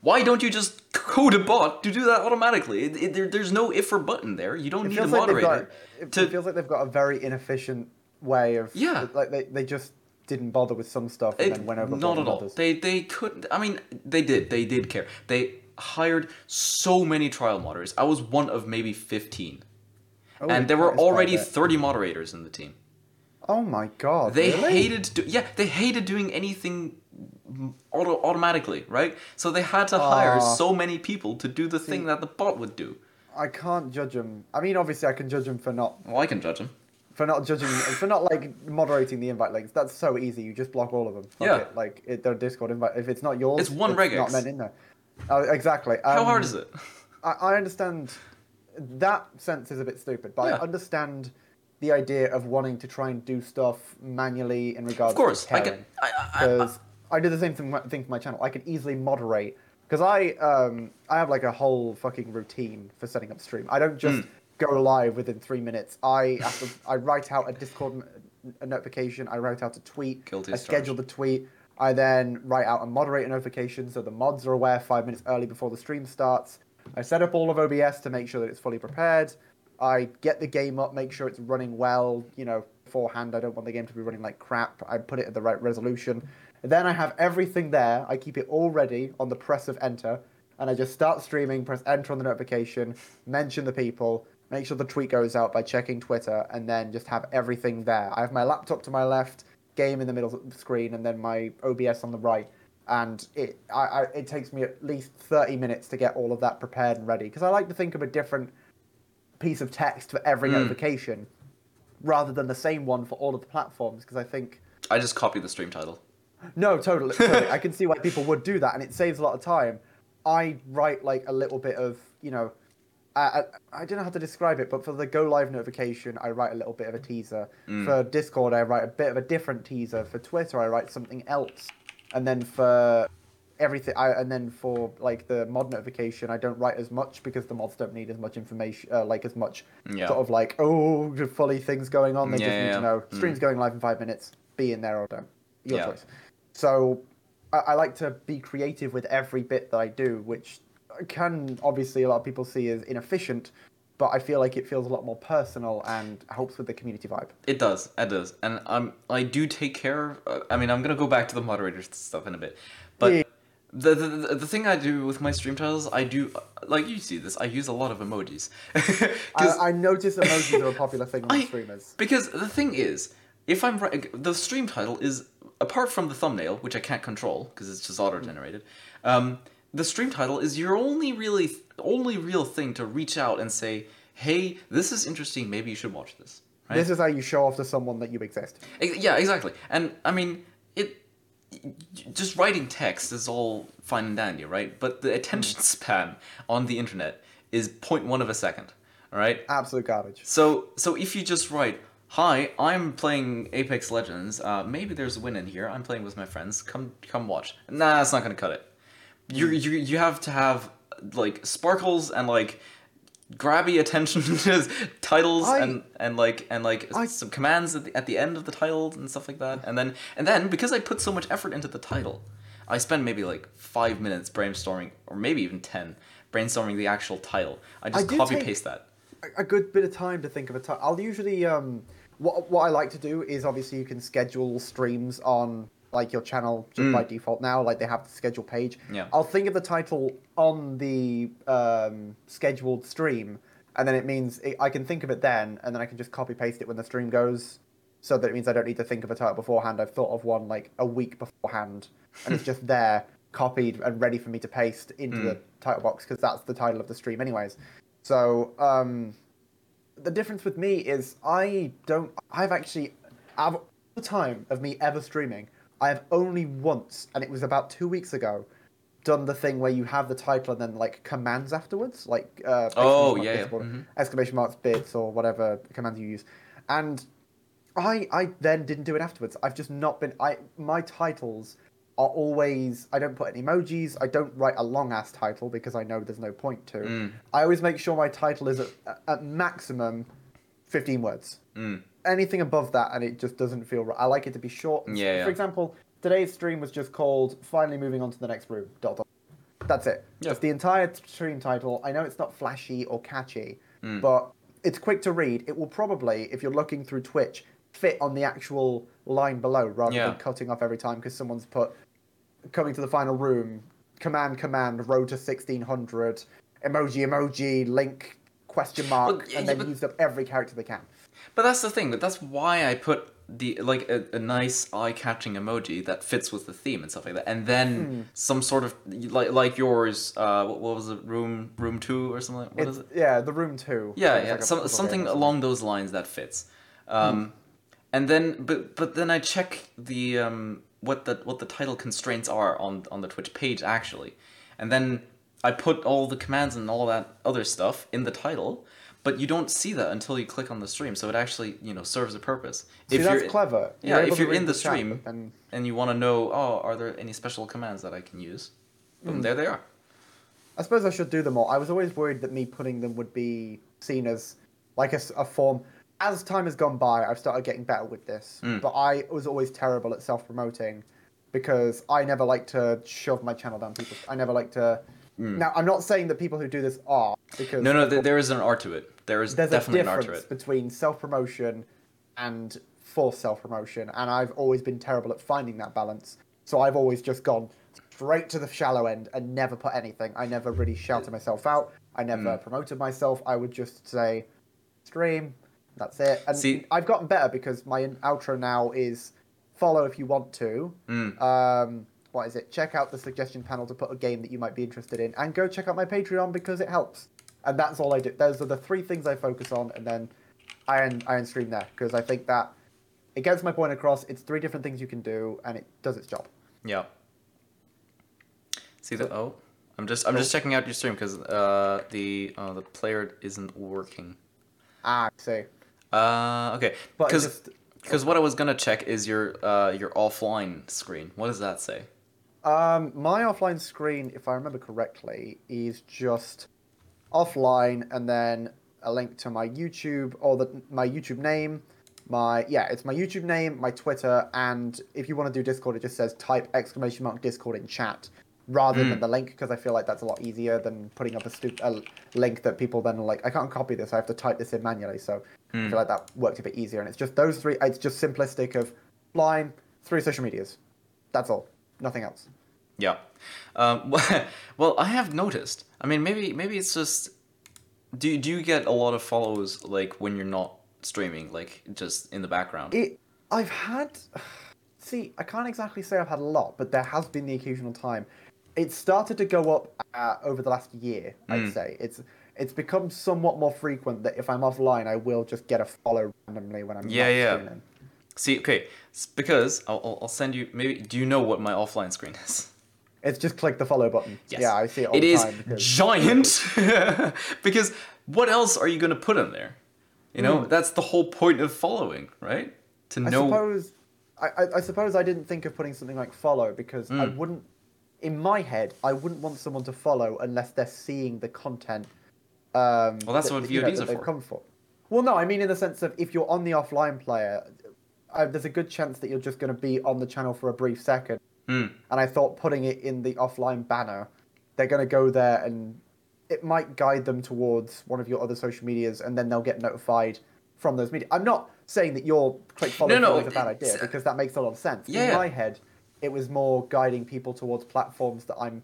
why don't you just code a bot to do that automatically? It, it, there, there's no if or button there. You don't It need a feels like moderator. got. It, to- it feels like they've got a very inefficient way of. Yeah. Like they, they just didn't bother with some stuff and then went over. not at all. Others. They they couldn't. I mean, they did. They did care. They hired so many trial moderators. I was one of maybe fifteen, Oh, and there were that is quite a already thirty moderators in the team. Oh my god! They really? hated. Do- yeah, they hated doing anything auto automatically, right? So they had to hire Aw. so many people to do the thing that the bot would do. I can't judge them. I mean, obviously, I can judge them for not Well, I can judge them. for not judging for not like moderating the invite links. That's so easy. You just block all of them. Fuck Yeah. it. Like it, their Discord invite. If it's not yours, It's one Not meant in there. Oh, exactly. How Um, hard is it? I, I understand that sense is a bit stupid, but Yeah. I understand the idea of wanting to try and do stuff manually in regards to Of course, to I can. I, I, I, because I do the same thing, thing for my channel. I can easily moderate because I um I have like a whole fucking routine for setting up stream. I don't just Hmm. go live within three minutes. I have to, I write out a Discord a notification. I write out a tweet. Guilty I schedule the tweet. I then write out a moderator notification so the mods are aware five minutes early before the stream starts. I set up all of OBS to make sure that it's fully prepared. I get the game up, make sure it's running well, you know, beforehand. I don't want the game to be running like crap. I put it at the right resolution. Then I have everything there. I keep it all ready on the press of enter. And I just start streaming, press enter on the notification, mention the people, make sure the tweet goes out by checking Twitter, and then just have everything there. I have my laptop to my left, game in the middle of the screen, and then my OBS on the right. And it, I, I, it takes me at least 30 minutes to get all of that prepared and ready. Because I like to think of a different piece of text for every Mm. notification rather than the same one for all of the platforms. Because I think I just copy the stream title. no, totally. totally. I can see why people would do that, and it saves a lot of time. I write like a little bit of, you know, I, I, I don't know how to describe it, but for the go live notification, I write a little bit of a teaser. For Discord, I write a bit of a different teaser. For Twitter, I write something else, and then for everything, I, and then for like the mod notification, I don't write as much because the mods don't need as much information, uh, like as much Yeah. sort of like oh fully things going on. They Yeah, just need to know Mm. streams going live in five minutes. Be in there or don't. Your choice. So I, I like to be creative with every bit that I do, which can obviously a lot of people see as inefficient, but I feel like it feels a lot more personal and helps with the community vibe. It does. It does. And um, I do take care. Uh, I mean, I'm gonna go back to the moderators stuff in a bit, but Yeah. The, the the thing I do with my stream titles, I do like you see this. I use a lot of emojis. I, I notice emojis are a popular thing I- streamers. Because the thing is, if I'm right, the stream title is apart from the thumbnail, which I can't control because it's just auto generated. Um, the stream title is your only really only real thing to reach out and say, "Hey, this is interesting. Maybe you should watch this." Right? This is how you show off to someone that you exist. Yeah, exactly. And I mean, just writing text is all fine and dandy, right? But the attention span on the internet is 0.1 of a second. All right? Absolute garbage. So so if you just write, "Hi, I'm playing Apex Legends. Uh, maybe there's a win in here. I'm playing with my friends. Come come watch." Nah, that's not gonna cut it. You you you have to have like sparkles and like grabby attention titles I- and and like and like I- some commands at the, at the end of the title and stuff like that. And then and then because I put so much effort into the title, I spend maybe like five minutes brainstorming or maybe even ten brainstorming the actual title. I just do copy paste that. a- a good bit of time to think of a title. I'll usually um what what I like to do is obviously you can schedule streams on like your channel just by default now like they have the schedule page. Yeah. I'll think of the title on the um scheduled stream and then it means it, I can think of it then and then I can just copy paste it when the stream goes so that it means I don't need to think of a title beforehand. I've thought of one like a week beforehand and it's just there copied and ready for me to paste into the title box because that's the title of the stream anyways. So um, the difference with me is I don't. I've actually, out of the time of me ever streaming, I have only once, and it was about two weeks ago, done the thing where you have the title and then like commands afterwards, like uh, Oh, yeah, yeah, mhm. exclamation marks bits or whatever commands you use, and I I then didn't do it afterwards. I've just not been. I my titles are always. I don't put any emojis. I don't write a long ass title because I know there's no point to. Mm. I always make sure my title is at, at maximum fifteen words. Mm. Anything above that, and it just doesn't feel right. I like it to be short. Yeah, For example, today's stream was just called "Finally Moving On to the Next Room." Dot dot. That's it. Yeah. That's the entire stream title. I know it's not flashy or catchy, Mm. but it's quick to read. It will probably, if you're looking through Twitch, fit on the actual line below rather Yeah. than cutting off every time because someone's put coming to the final room, command, command, road to 1600, emoji, emoji, link, question mark, yeah, and yeah, then but- used up every character they can. But that's the thing. But that's why I put the like a, a nice eye-catching emoji that fits with the theme and stuff like that, and then Hmm. some sort of like like yours. Uh, what, what was it? Room room two or something. What It's, is it? Yeah, the room too. Yeah, yeah, like some, something along those lines that fits. Um, Hmm. And then, but but then I check the um, what the what the title constraints are on on the Twitch page actually, and then I put all the commands and all that other stuff in the title, but you don't see that until you click on the stream. So it actually you know serves a purpose. See, that's clever. Yeah, if you're in the chat, stream then- and you want to know, oh, are there any special commands that I can use? Boom, Hmm. there they are. I suppose I should do them all. I was always worried that me putting them would be seen as like a form. As time has gone by, I've started getting better with this. Mm. But I was always terrible at self promoting because I never like to shove my channel down people. I never like to. Now, I'm not saying that people who do this are because. No, no, th- there is an art to it. There is there's definitely a an art to difference it. between self promotion and forced self promotion, and I've always been terrible at finding that balance. So I've always just gone straight to the shallow end and never put anything. I never really shouted myself out. I never Hmm. promoted myself. I would just say, stream, that's it. And See- I've gotten better because my outro now is follow if you want to. Mm. Um, what is it? Check out the suggestion panel to put a game that you might be interested in, and go check out my Patreon because it helps. And that's all I do. Those are the three things I focus on, and then I end, I end stream there because I think that it gets my point across. It's three different things you can do, and it does its job. Yeah. See that? Oh, I'm just I'm just checking out your stream because uh the uh, the player isn't working. Ah, I see. Uh, okay. Because because what I was gonna check is your uh your offline screen. What does that say? Um, my offline screen, if I remember correctly, is just offline, and then a link to my YouTube or the my YouTube name. My yeah, it's my YouTube name, my Twitter, and if you want to do Discord, it just says type exclamation mark Discord in chat, rather Hmm. than the link because I feel like that's a lot easier than putting up a, stu- a link that people then are like, I can't copy this, I have to type this in manually. So Hmm. I feel like that worked a bit easier. And it's just those three, it's just simplistic of line, through social medias. That's all, nothing else. Yeah. Um, well, I have noticed. I mean, maybe maybe it's just. Do do you get a lot of follows like when you're not streaming, like just in the background? It, I've had, see, I can't exactly say I've had a lot, but there has been the occasional time. It started to go up uh, over the last year. I'd Mm. say it's it's become somewhat more frequent that if I'm offline, I will just get a follow randomly when I'm Yeah, yeah. streaming. See, okay, it's because I'll I'll send you. Maybe do you know what my offline screen is? It's just click the follow button. Yes. Yeah, I see it all It the is because- giant. because what else are you gonna put in there? You know, Hmm. that's the whole point of following, right? To I know. suppose I, I, I suppose I didn't think of putting something like follow because I Mm. wouldn't in my head I wouldn't want someone to follow unless they're seeing the content um Well, that's that- what that, you know, that are for. come for. Well no, I mean in the sense of if you're on the offline player uh, there's a good chance that you're just going to be on the channel for a brief second Hmm. and I thought putting it in the offline banner they're going to go there and it might guide them towards one of your other social medias and then they'll get notified from those media. I'm not saying that your click follow No, no, is a bad idea because that makes a lot of sense. Yeah. In my head, it was more guiding people towards platforms that I'm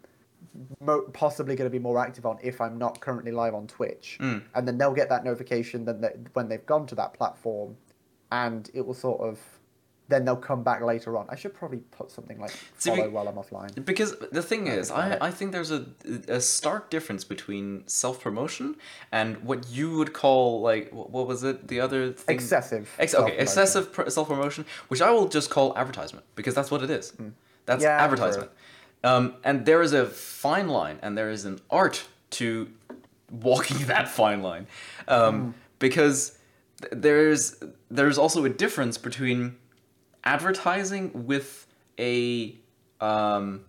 mo- possibly going to be more active on if I'm not currently live on Twitch. Mm. And then they'll get that notification then they, when they've gone to that platform and it will sort of then they'll come back later on. I should probably put something like follow we- while I'm offline. Because the thing is, I, I think there's a, a stark difference between self promotion and what you would call like what was it the other thing? Excessive. Ex- okay, excessive pr- self promotion, which I will just call advertisement because that's what it is. That's Mm. Yeah, advertisement. Um, and there is a fine line, and there is an art to walking that fine line, um, Mm. because th- there's there's also a difference between advertising with a um,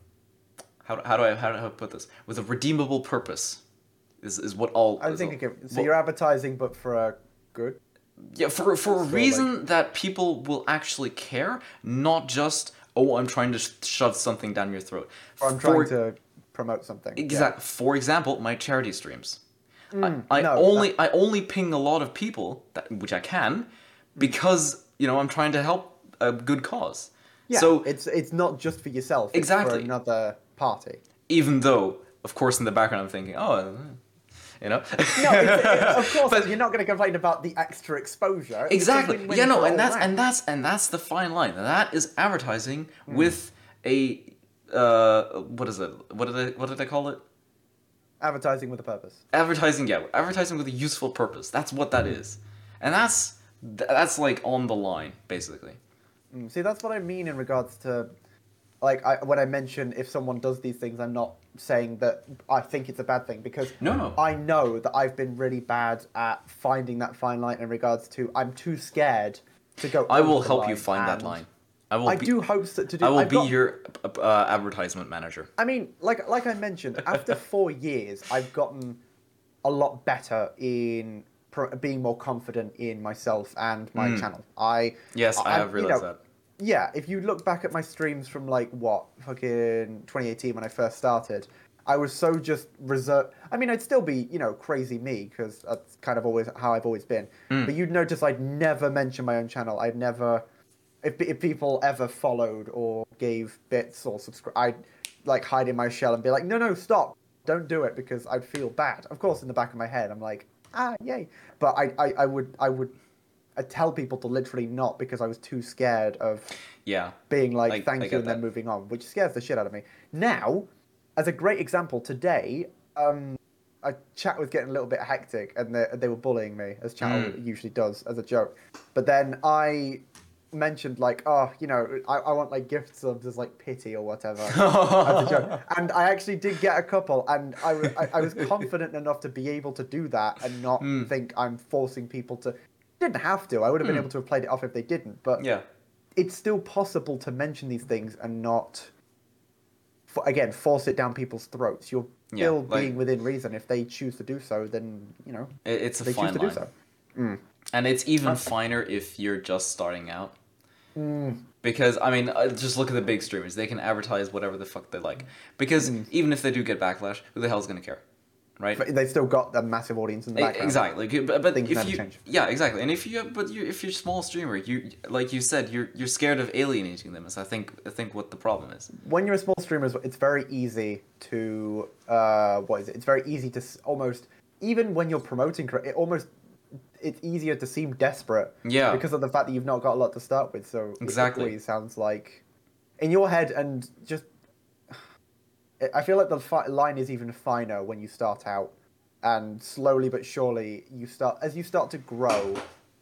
how, how do I how do I put this with a redeemable purpose is, is what all I'm is thinking all- of, so well- you're advertising but for a good yeah, for for a like- reason that people will actually care, not just oh, I'm trying to sh- shove something down your throat. or I'm For- trying to promote something. Yeah. For example, my charity streams. Mm, I, I no, only I only ping a lot of people that which I can, because you know I'm trying to help a good cause. Yeah, so it's it's not just for yourself. It's Exactly. For another party. even though, of course, in the background I'm thinking, oh, uh, you know. No, it's, it, of course But- you're not going to complain about the extra exposure. It's Exactly. win-win Yeah, no, and that's round. and that's and that's the fine line. That is advertising Hmm. with a uh what is it? What did I what did I call it? advertising with a purpose. Advertising, yeah, advertising with a useful purpose. That's what that is. And that's that's like on the line basically. Mm, See, that's what I mean in regards to, like, I, when I mention if someone does these things, I'm not saying that I think it's a bad thing because No, no. I know that I've been really bad at finding that fine line in regards to I'm too scared to go. I will help you find that line. I will I be, do hope to, to do. I will I've be got- your uh, advertisement manager. I mean, like like I mentioned, after four years, I've gotten a lot better in being more confident in myself and my Mm. channel. I Yes, I, have you realized know, that. Yeah, if you look back at my streams from like what fucking 2018 when I first started, I was so just reserved. I mean, I'd still be you know crazy me because that's kind of always how I've always been. Mm. But you'd notice I'd never mention my own channel. I'd never. If, if people ever followed or gave bits or subscribe, I'd like hide in my shell and be like, no, no, stop, don't do it because I'd feel bad. Of course, in the back of my head, I'm like, ah, yay. But I, I, I would, I would, I tell people to literally not because I was too scared of Yeah. being like, I- thank I you, and then moving on, which scares the shit out of me. Now, as a great example, today, um, a chat was getting a little bit hectic, and they, they were bullying me, as chat Mm. usually does, as a joke. But then I mentioned like, oh, you know, I, I want like gift subs as like pity or whatever. as a joke. And I actually did get a couple, and I was I, I was confident enough to be able to do that and not Mm. think I'm forcing people to. Didn't have to. I would have been Mm. able to have played it off if they didn't. But Yeah. it's still possible to mention these things and not, for, again, force it down people's throats. You're Yeah, still like- being within reason. If they choose to do so, then you know It, it's a they fine choose to line. do so. And it's even Uh, finer if you're just starting out. Because I mean, uh, just look at the big streamers; they can advertise whatever the fuck they like. Because even if they do get backlash, who the hell's gonna care, right? But they've still got a massive audience in the background. Exactly, but, but Things if you change. yeah exactly, and if you but you if you're a small streamer, you like you said you're you're scared of alienating them. Is I think I think what the problem is. When you're a small streamer, it's very easy to uh, what is it? It's very easy to almost even when you're promoting, it almost it's easier to seem desperate. Yeah. Because of the fact that you've not got a lot to start with, so Exactly. It sounds like in your head and just. I feel like the fi- line is even finer when you start out, and slowly but surely you start as you start to grow,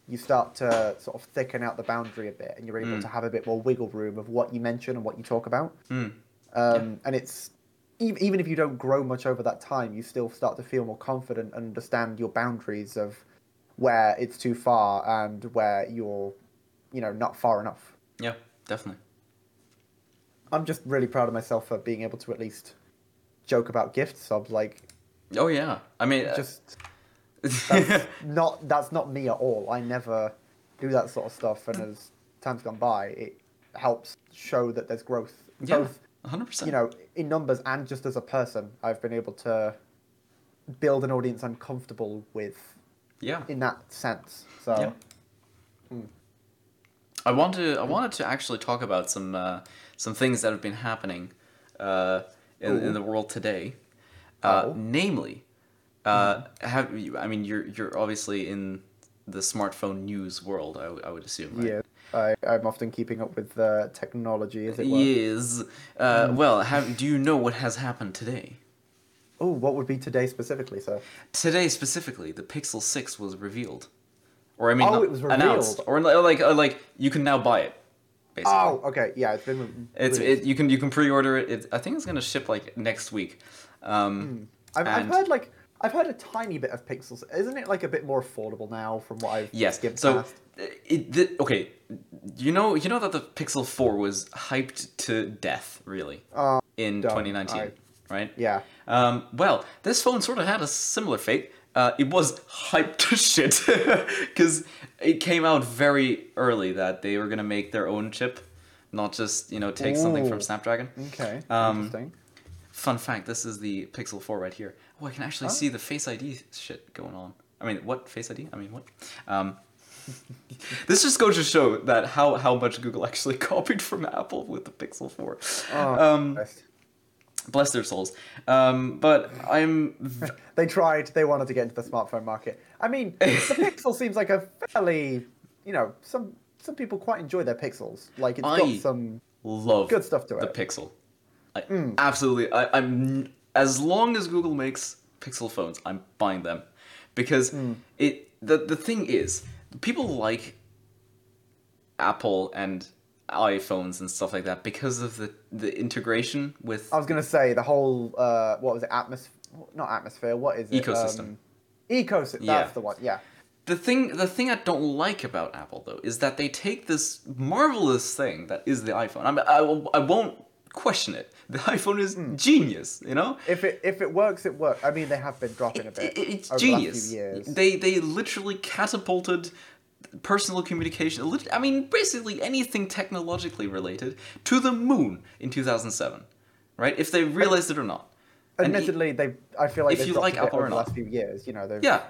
you start to sort of thicken out the boundary a bit, and you're able Mm. to have a bit more wiggle room of what you mention and what you talk about. Hmm. Um, And it's even even if you don't grow much over that time, you still start to feel more confident and understand your boundaries of where it's too far and where you're, you know, not far enough. Yeah, definitely. I'm just really proud of myself for being able to at least joke about gift subs. Like, Oh yeah, I mean, uh, just that's not that's not me at all. I never do that sort of stuff, and as time's gone by, it helps show that there's growth, yeah, both hundred percent. you know in numbers and just as a person. I've been able to build an audience I'm comfortable with yeah. in that sense. So Yeah. I want to. I wanted to actually talk about some uh, some things that have been happening uh, in, in the world today. Uh, Oh. Namely, uh, have you? I mean, you're you're obviously in the smartphone news world. I, w- I would assume. Right? yeah, I, I'm often keeping up with uh, technology, as it were. Yes. Uh, Mm. Well, have, do you know what has happened today? Oh, what would be today specifically, sir? Today specifically, the Pixel Six was revealed, or I mean, Oh, it was announced, or like uh, like you can now buy it. Basically. Oh, okay, yeah, it's been. It's it, you can you can pre-order it. it. I think it's gonna ship like next week. Um, I've, I've heard like I've heard a tiny bit of Pixels. Isn't it like a bit more affordable now from what I've yes. skimmed So past? it, the, okay, you know you know that the Pixel Four was hyped to death really Uh, in 2019, I- right? Yeah. Um, well, this phone sort of had a similar fate. Uh, it was hyped to shit because it came out very early that they were gonna make their own chip, not just you know take something from Snapdragon. Okay. Um, Interesting. Fun fact: This is the Pixel 4 right here. Oh, I can actually Oh. see the Face ID shit going on. I mean, what Face ID? I mean, what? Um, this just goes to show that how how much Google actually copied from Apple with the Pixel 4. Oh, um. Bless their souls. Um, but I'm v- They tried. They wanted to get into the smartphone market. I mean, the Pixel seems like a fairly, you know, some some people quite enjoy their Pixels. Like it's I- got some. love Good stuff to the it. Pixel. I, Mm. Absolutely, I, I'm as long as Google makes Pixel phones, I'm buying them because Mm. it. The the thing is, people like Apple and iPhones and stuff like that because of the the integration with I was gonna say the whole uh, what was it? Atmosphere? Not atmosphere. What is it? Ecosystem. Um, ecosystem. Yeah. That's the one. Yeah. The thing, the thing I don't like about Apple though is that they take this marvelous thing that is the iPhone. I mean, I, I won't question it. The iPhone is Hmm. genius, you know. If it if it works, it works. I mean, they have been dropping a bit. it- it's over genius. The last few years. They they literally catapulted personal communication. I mean, basically anything technologically related to the moon in 2007, right? If they realized it or not. And Admittedly, they. I feel like if you like Apple or not. last few years. You know, they've yeah,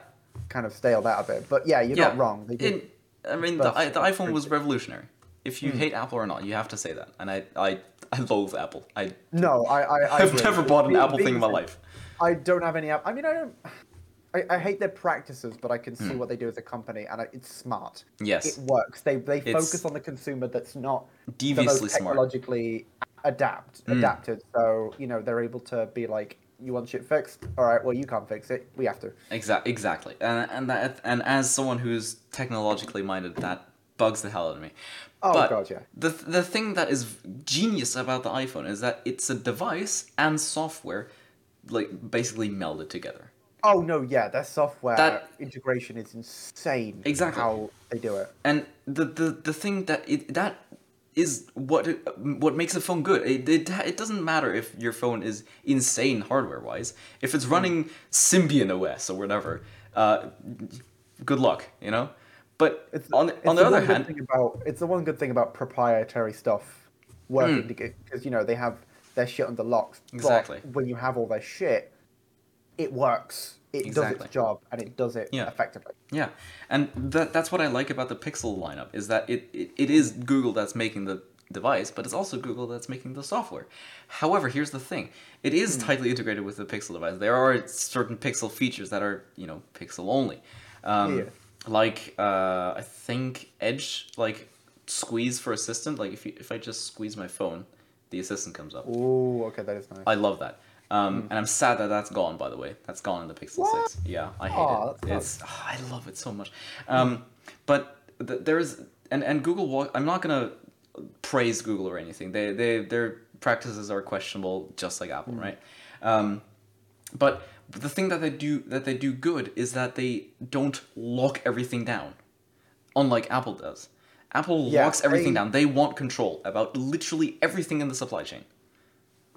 kind of staled out a bit. But yeah, you're yeah. not wrong. They. In- I mean, the, the iPhone was revolutionary. If you mm. hate Apple or not, you have to say that. And I I I loathe Apple. I no, I. I, I've never bought an Apple thing in my life. I don't have any app. I mean, I don't. I, I hate their practices, but I can see what they do as a company, and I, it's smart. Yes. It works. They they It's focus on the consumer that's not the Deviously most smart. technologically adapt Mm. adapted. So you know they're able to be like, you want shit fixed? All right, well you can't fix it. We have to. Exactly, exactly, and and that and as someone who's technologically minded, that bugs the hell out of me. Oh but god, yeah. The the thing that is genius about the iPhone is that it's a device and software, like basically melded together. Oh no, yeah, their software That- integration is insane. Exactly. how they do it. And the the, the thing that it that is what it, what makes a phone good. It, it it doesn't matter if your phone is insane hardware wise. If Hmm. it's running Symbian OS or whatever, uh, good luck, you know. But It's, on the, it's on the, other one good hand, thing about it's the one good thing about proprietary stuff working because you know they have their shit under locks. Exactly. when you have all their shit, it works. It does its job and it does it Yeah. effectively. Yeah, and that that's what I like about the Pixel lineup is that it, it, it is Google that's making the device, but it's also Google that's making the software. However, here's the thing: it is tightly integrated with the Pixel device. There are certain Pixel features that are you know Pixel only, um, Yeah. like uh, I think Edge like squeeze for assistant. Like if you, if I just squeeze my phone, the assistant comes up. Oh, okay, that is nice. I love that. Um, And I'm sad that that's gone, by the way. That's gone in the Pixel What? 6. Yeah, I hate it. It's I love it so much. Um, but th- there's and and Google. wa- I'm not gonna praise Google or anything. They they their practices are questionable, just like Apple, right? Um, but the thing that they do that they do good is that they don't lock everything down, unlike Apple does. Apple Yeah, locks everything they- down. They want control about literally everything in the supply chain.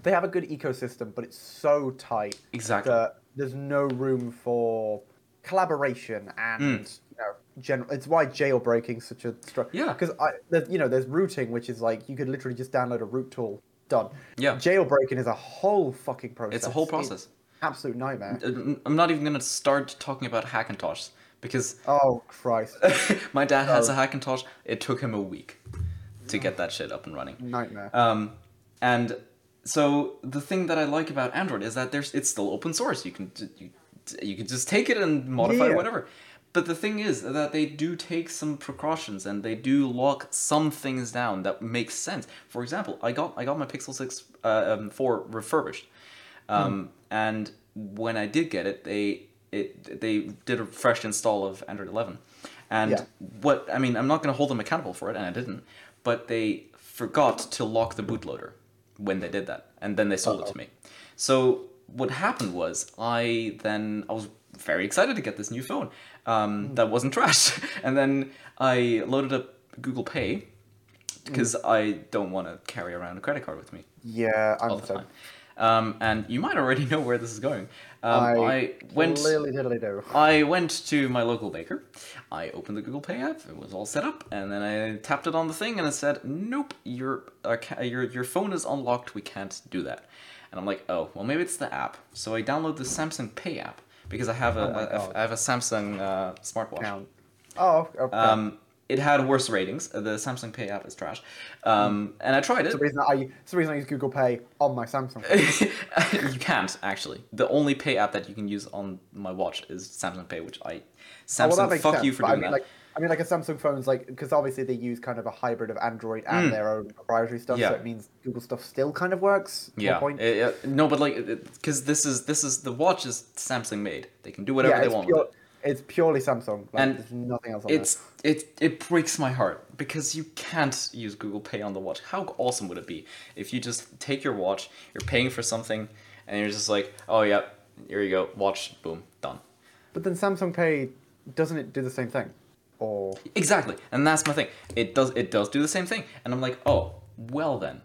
They have a good ecosystem, but it's so tight Exactly. that there's no room for collaboration and Mm. you know general. It's why jailbreaking such a strong. Yeah. because I there's, you know there's rooting, which is like you could literally just download a root tool, done. Yeah. jailbreaking is a whole fucking process. It's a whole process. absolute nightmare. I'm not even gonna start talking about Hackintosh because Oh Christ, my dad has Oh. a Hackintosh. It took him a week to get that shit up and running. nightmare. Um, and so the thing that I like about Android is that there's it's still open source. You can you, you can just take it and modify Yeah. whatever. But the thing is that they do take some precautions and they do lock some things down that makes sense. For example, I got I got my Pixel Six uh, um, four refurbished, um, and when I did get it, they it they did a fresh install of Android 11, and Yeah. what I mean, I'm not going to hold them accountable for it, and I didn't, but they forgot to lock the bootloader when they did that, and then they sold it Uh-oh. to me. So what happened was I then I was very excited to get this new phone um, that wasn't trash, and then I loaded up Google Pay because I don't want to carry around a credit card with me yeah, I'm all the time. Um, and you might already know where this is going. Um, I, I went. diddly do. I went to my local baker. I opened the Google Pay app. It was all set up, and then I tapped it on the thing, and it said, "Nope, your uh, your your phone is unlocked. We can't do that." And I'm like, "Oh, well, maybe it's the app." So I download the Samsung Pay app because I have a, Oh my a- a- God. I have a Samsung uh, smartwatch. Count. Oh, okay. Um, it had worse ratings. The Samsung Pay app is trash. Um, and I tried it. it's the reason I it's the reason I use Google Pay on my Samsung. you can't actually. The only pay app that you can use on my watch is Samsung Pay, which I Samsung Oh, well, fuck sense, you for doing I mean, that. Like, I mean, like a Samsung phone's like because obviously they use kind of a hybrid of Android and Mm. their own proprietary stuff, Yeah. so it means Google stuff still kind of works. yeah, point. eh, eh, no, but like because this is this is the watch is Samsung made. They can do whatever yeah, they want. pure, with it. It's purely Samsung. Like, And there's nothing else on It's it it breaks my heart because you can't use Google Pay on the watch. How awesome would it be if you just take your watch, you're paying for something, and you're just like, oh yeah, here you go, watch, boom, done. But then Samsung Pay doesn't it do the same thing? Or Exactly, and that's my thing. It does it does do the same thing, and I'm like, oh, well then,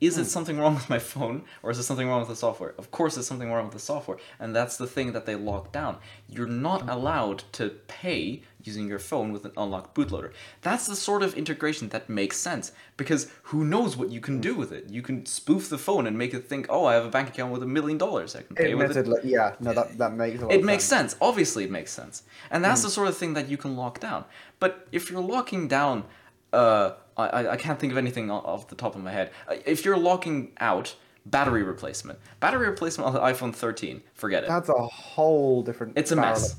is it hmm. something wrong with my phone, or is it something wrong with the software? Of course, there's something wrong with the software, and that's the thing that they lock down. You're not hmm. allowed to pay using your phone with an unlocked bootloader. That's the sort of integration that makes sense because who knows what you can hmm. do with it? You can spoof the phone and make it think, oh, I have a bank account with a million dollars. I can pay with it. yeah, no, that eh, that makes a lot It makes sense. sense. Obviously, it makes sense, and that's the sort of thing that you can lock down. But if you're locking down, uh, I I- I can't think of anything off the top of my head. If you're locking out battery replacement, battery replacement on the iPhone 13, forget it. That's a whole different. It's a barrel mess.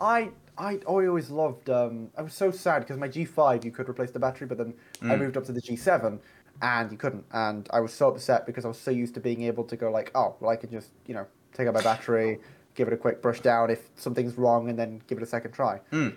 I I I always loved. Um, I was so sad because my G5 you could replace the battery, but then I Mm. moved up to the G7 and you couldn't, and I was so upset because I was so used to being able to go like, oh, well, I can just you know take out my battery, give it a quick brush down if something's wrong, and then give it a second try. Mm.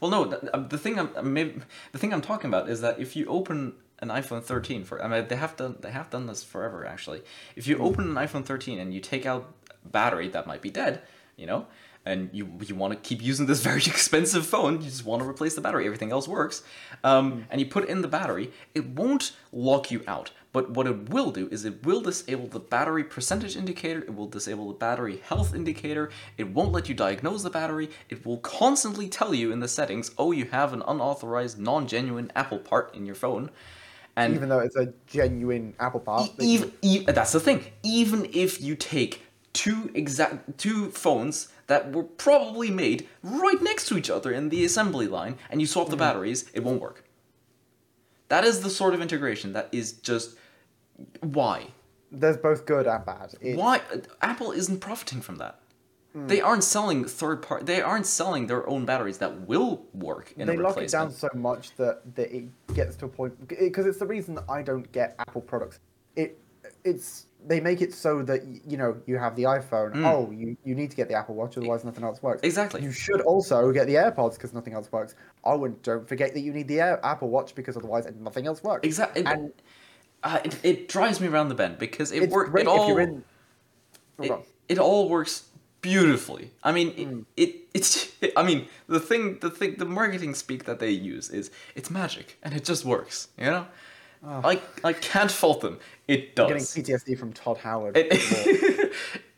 Well, no, th- uh, the thing I'm uh, maybe the thing I'm talking about is that if you open an iPhone 13 for I mean they have done they have done this forever actually. If you open an iPhone 13 and you take out battery that might be dead, you know, and you you want to keep using this very expensive phone, you just want to replace the battery. Everything else works, um, and you put in the battery, it won't lock you out, But what it will do is it will disable the battery percentage indicator, it will disable the battery health indicator, it won't let you diagnose the battery, it will constantly tell you in the settings, oh, you have an unauthorized, non genuine Apple part in your phone. And Even though it's a genuine Apple part. even, e- that's the thing. Even if you take two exact two phones that were probably made right next to each other in the assembly line and you swap the mm-hmm. batteries, it won't work. That is the sort of integration that is just why? there's both good and bad. Why Apple isn't profiting from that? Hmm. They aren't selling third part. They aren't selling their own batteries that will work in they lock it down so much that, that it gets to a point because it's the reason that I don't get Apple products. It it's they make it so that you know you have the iPhone. Oh, you, you need to get the Apple Watch, otherwise nothing else works. Exactly. You should also get the AirPods because nothing else works. Oh, and don't forget that you need the Air, Apple Watch because otherwise nothing else works. Exactly. And uh, it, it drives me around the bend because it works. It all in. It, it all works beautifully. I mean, it, Hmm. it it's. I mean, the thing, the thing, the marketing speak that they use is it's magic and it just works. You know, I I can't fault them. It Ah. Getting. PTSD from Todd Howard. It,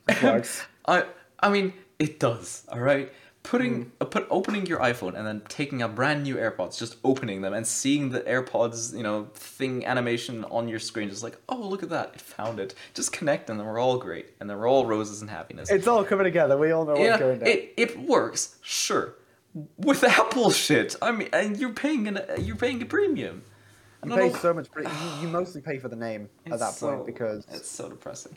It works. I I mean, it does. All right. Putting Hmm. uh, put opening your iPhone and then taking a brand new AirPods, just opening them and seeing the AirPods, you know, thing animation on your screen, just like, oh look at that, it found it. Just connect and then we're all great and then we're all roses and happiness. It's all coming together. We all know what's yeah, going down. it it works, sure. With Apple shit, I mean, and you're paying an you're paying a premium. you pay so much. Pre- you, you mostly pay for the name at it's that point because it's so depressing.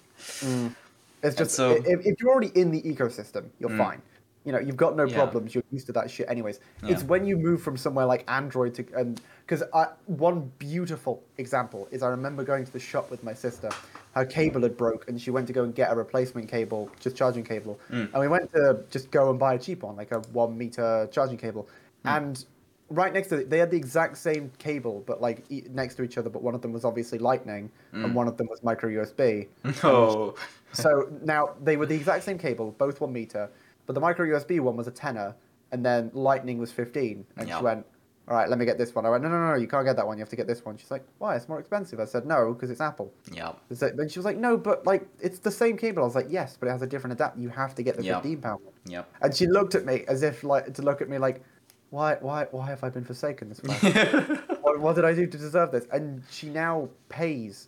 It's just so- if, if you're already in the ecosystem, you're Mm. fine. You know, you've got no Yeah. problems. You're used to that shit, anyways. It's when you move from somewhere like Android to and because one beautiful example is I remember going to the shop with my sister. Her cable had broke, and she went to go and get a replacement cable, just charging cable. Mm. And we went to just go and buy a cheap one, like a one meter charging cable. Mm. And right next to it, they had the exact same cable, but like e- next to each other. But one of them was obviously Lightning, Mm. and one of them was micro USB No. so now they were the exact same cable, both one meter, but the micro USB one was a tenner, and then Lightning was fifteen. And Yeah. she went, "All right, let me get this one." I went, "No, no, no, you can't get that one. You have to get this one." She's like, "Why? It's more expensive." I said, "No, because it's Apple." Yeah. Then she was like, "No, but like it's the same cable." I was like, "Yes, but it has a different adapter. You have to get the Yeah. fifteen pound one." Yep. And she looked at me as if like to look at me like, "Why, why, why have I been forsaken this way?" what, what did I do to deserve this? And she now pays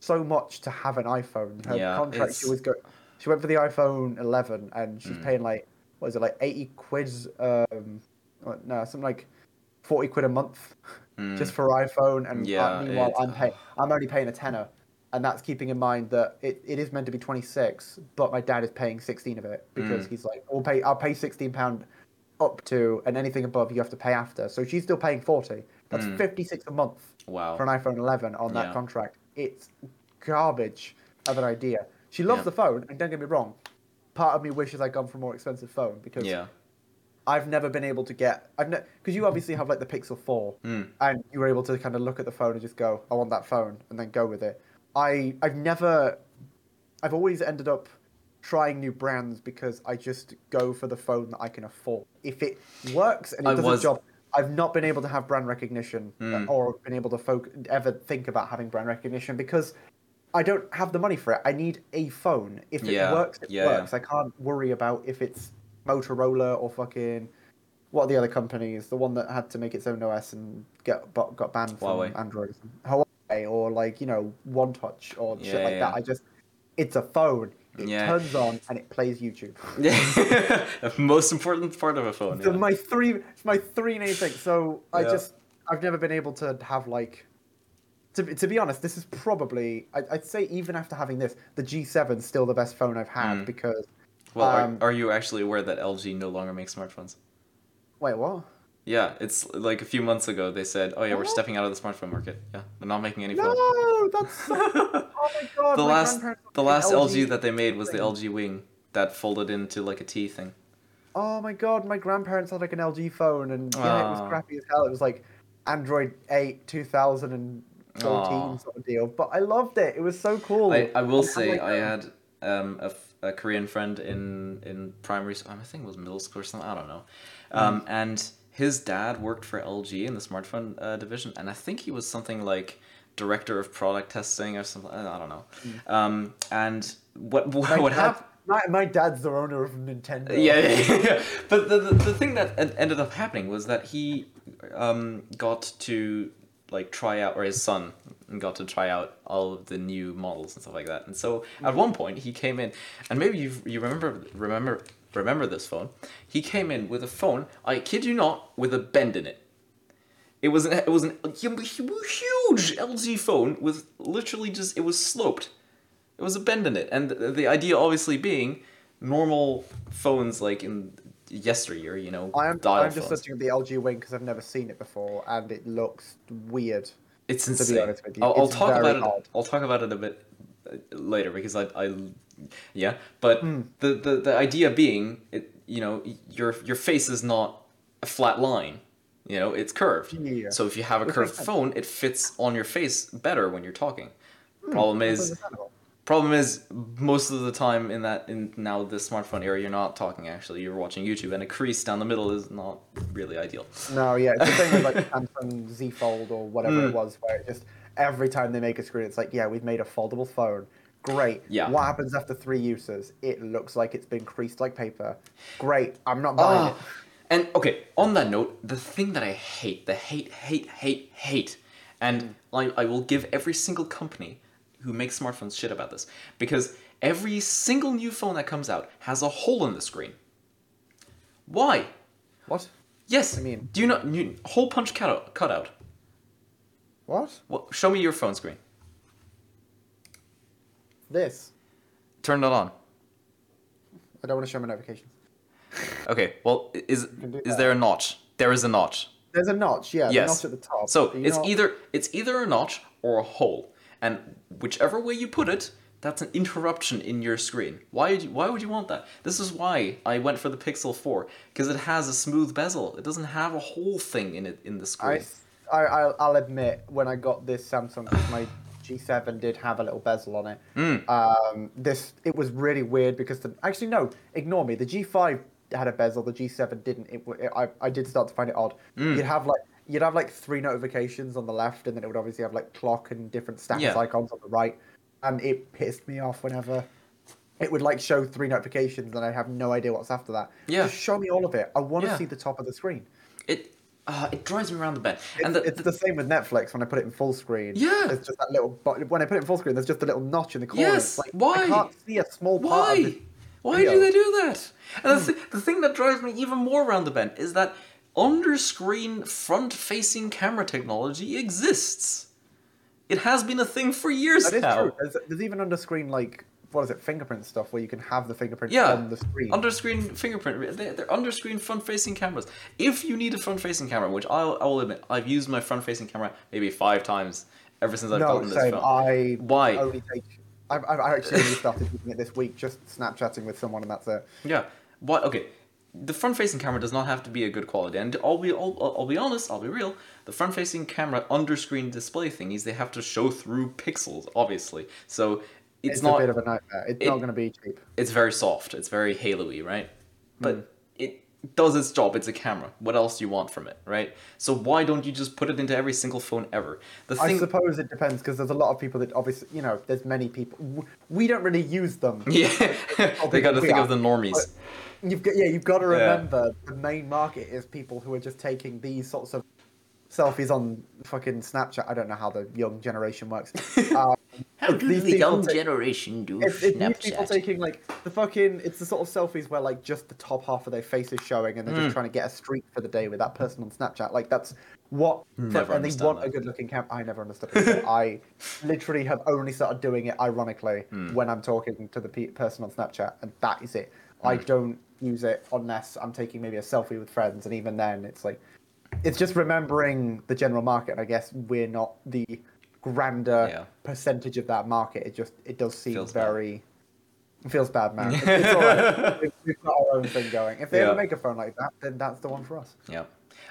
so much to have an iPhone. Her Yeah, contract, she was go. She went for the iPhone 11, and she's Mm. paying like what is it like 80 quid? Um, no, something like 40 quid a month Mm. just for iPhone. And uh, meanwhile, it- I'm paying. I'm only paying a tenner. And that's keeping in mind that it, it is meant to be 26, but my dad is paying 16 of it because Mm. he's like, "We'll pay. I'll pay 16 pound up to, and anything above you have to pay after." So she's still paying 40. That's Mm. 56 a month Wow. for an iPhone 11 on that Yeah. contract. It's garbage of an idea. She loves Yeah. the phone, and don't get me wrong. Part of me wishes I'd gone for a more expensive phone because Yeah. I've never been able to get. I've because you obviously have like the Pixel 4, Mm. and you were able to kind of look at the phone and just go, "I want that phone," and then go with it. I I've never. I've always ended up trying new brands because I just go for the phone that I can afford. If it works and it I does was- a job, I've not been able to have brand recognition Mm. or been able to folk ever think about having brand recognition because I don't have the money for it. I need a phone. If it Yeah, works, it yeah, yeah. works. I can't worry about if it's Motorola or fucking what are the other companies? The one that had to make its own OS and get got banned Huawei. from Android, Huawei, or like you know One Touch or shit like yeah. that. I just it's a phone. It Yeah. turns on and it plays YouTube. Yeah. the most important part of a phone. Yeah. my three, it's my three main things. So I Yeah. just, I've never been able to have like, to be- to be honest, this is probably, I, I'd say even after having this, the G7 is still the best phone I've had Mm. because. Well, um, are, are you actually aware that LG no longer makes smartphones? Wait, what? Yeah, it's like a few months ago they said, "Oh yeah, we're stepping out of the smartphone market. Yeah, they're not making any phones." No, that's so, oh my god. the my last the last an LG that they made was the. LG Wing that folded into like a T thing. Oh my god, my grandparents had like an LG phone and yeah, it was crappy as hell. It was like Android 8 2014 Sort of deal, but I loved it. It was so cool. I, I will And say I a- had um, a, a Korean friend in in primary school. I think it was middle school or something. I don't know. Mm. Um, and his dad worked for LG in the smartphone uh, division, and I think he was something like director of product testing or something. I don't know. Hmm. Um, and what what, what happened? My, my dad's the owner of Nintendo. Yeah, yeah, yeah, yeah. But the, the the thing that ended up happening was that he um got to like try out, or his son got to try out all of the new models and stuff like that. And so at mm-hmm. one point he came in, and maybe you you remember remember remember this phone. He came in with a phone. I kid you not, with a bend in it. It was an it was an huge LG phone with literally just it was sloped. It was a bend in it, and the, the idea obviously being normal phones like in yesteryear, you know, I'm, I'm just looking at the LG Wing because I've never seen it before, and it looks weird. It's be insane. honest with you, I'll, I'll it's talk very about it. odd. I'll talk about it a bit uh, later because I, I yeah. But Hmm. the, the the idea being, it you know, your your face is not a flat line. You know, it's curved. Yeah. So if you have a curved phone, it fits on your face better when you're talking. Problem is. Problem is, most of the time in that in now the smartphone era, you're not talking. Actually, you're watching YouTube, and a crease down the middle is not really ideal. No, yeah, it's the same with like Samsung Z Fold or whatever Mm. it was, where it just every time they make a screen, it's like, yeah, we've made a foldable phone. Great. Yeah. What happens after three uses? It looks like it's been creased like paper. Great. I'm not buying it. Ah, and okay, on that note, the thing that I hate, the hate, hate, hate, hate, and I, I will give every single company who makes smartphones shit about this because every single new phone that comes out has a hole in the screen. Why? What? Yes. I mean- do you know you, hole punch cutout? cutout. What? Well, show me your phone screen. This. Turn it on. I don't want to show my notifications. Okay. Well, is is there a notch? There is a notch. There's a notch, yeah. Yes. The notch at the top. So it's either it's either a notch or a hole, and whichever way you put it, that's an interruption in your screen. Why would you, why would you want that? This is why I went for the Pixel 4 because it has a smooth bezel. It doesn't have a whole thing in it in the screen. I, I'll- I'll admit, when I got this Samsung, my G7 did have a little bezel on it. Mm. Um, this it was really weird because the actually no, ignore me. The G5 had a bezel, the G7 didn't. It, I I did start to find it odd. Mm. You'd have like you'd have like three notifications on the left, and then it would obviously have like clock and different status Yeah. icons on the right, and it pissed me off whenever. It would like show three notifications, and I have no idea what's after that. Yeah. Just show me all of it. I want to Yeah. see the top of the screen. It uh, it drives me around the bend. It's, and the, it's the same with Netflix when I put it in full screen. Yeah. There's just that little. But when I put it in full screen, there's just a little notch in the corner. Yes, like, why? I can't see a small part Why? Why video. do they do that? And the, th- the thing that drives me even more around the bend is that under-screen front-facing camera technology exists. It has been a thing for years That now. There's, there's even under screen like what is it, fingerprint stuff where you can have the fingerprint Yeah, on the screen. under-screen fingerprint. They're, they're under-screen front-facing cameras. If you need a front-facing camera, which I'll, I will admit, I've used my front-facing camera maybe five times ever since I've no, gotten this phone. I Why? only take. I've, I've I actually only started using it this week, just Snapchatting with someone, and that's it. Yeah. What? Okay. The front-facing camera does not have to be a good quality, and I'll be I'll, I'll be honest, I'll be real. The front-facing camera under-screen display thingies they have to show through pixels, obviously. So it's, It's, not. a bit of a nightmare. It's it- not going to be cheap. it's very soft. It's very halo-y, right? But Hmm. it does its job. It's a camera. What else do you want from it, right? So why don't you just put it into every single phone ever? The I thing. suppose it depends because there's a lot of people that obviously, you know, there's many people. We don't really use them. Yeah, they got to think are. of the normies. But You've got yeah, you've got to Yeah. remember the main market is people who are just taking these sorts of selfies on fucking Snapchat. I don't know how the young generation works. Um, How these the young ta- generation do it's, it's these people taking like the fucking. It's the sort of selfies where like just the top half of their face is showing, and they're Mm. just trying to get a streak for the day with that person on Snapchat. Like that's what. Never and they want that. a good-looking cam. I never understood it. I literally have only started doing it ironically Hmm. when I'm talking to the pe- person on Snapchat, and that is it. I don't use it unless I'm taking maybe a selfie with friends, and even then, it's like it's just remembering the general market. And I guess we're not the grander Yeah. percentage of that market. It just it does seem Feels very. It feels bad, man. It's, it's all right. We've, got our own thing going. If they Yeah. ever make a phone like that, then that's the one for us. Yeah.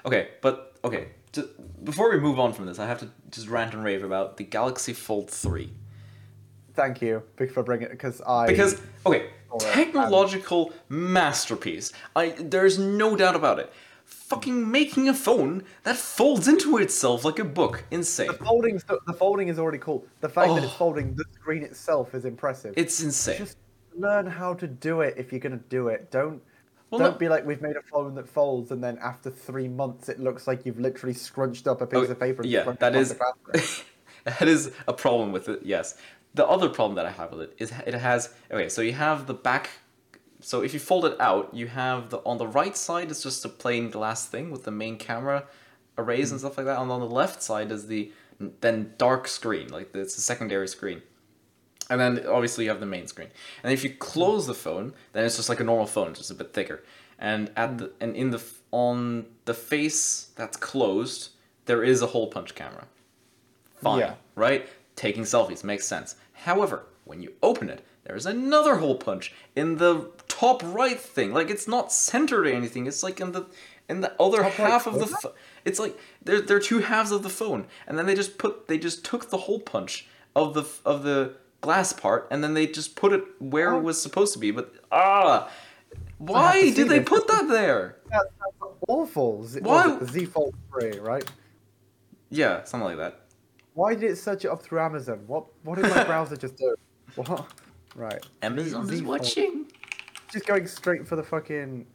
Okay, but okay. Just, before we move on from this, I have to just rant and rave about the Galaxy Fold Three Thank you for bringing it because I because okay, technological masterpiece. I there's no doubt about it. fucking making a phone that folds into itself like a book. Insane. The folding, the folding is already cool. The fact that it's Oh. folding the screen itself is impressive. It's insane. Just learn how to do it if you're gonna do it. Don't Well, don't no- be like we've made a phone that folds and then after three months it looks like you've literally scrunched up a piece Oh, of paper. And yeah, that is that is a problem with it. Yes. The other problem that I have with it is it has okay. So you have the back. So if you fold it out, you have the on the right side is just a plain glass thing with the main camera arrays and mm-hmm. stuff like that. And on the left side is the then dark screen, like it's a secondary screen. And then obviously you have the main screen. And if you close the phone, then it's just like a normal phone, just a bit thicker. And at mm-hmm. the and in the on the face that's closed, there is a hole punch camera. Fine, Yeah. right? Taking selfies makes sense. However, when you open it, there's another hole punch in the top right thing. Like it's not centered or anything. It's like in the in the other Top right half of the. It's like there there are two halves of the phone, and then they just put they just took the hole punch of the of the glass part, and then they just put it where Oh. it was supposed to be. But ah, why did they this. put that there? That- that's awful. Z- Why- was it the Z Fold 3, right? Yeah, something like that. Why did it search it up through Amazon? What what did my browser just do? What? Right. Amazon is watching. Just going straight for the fucking.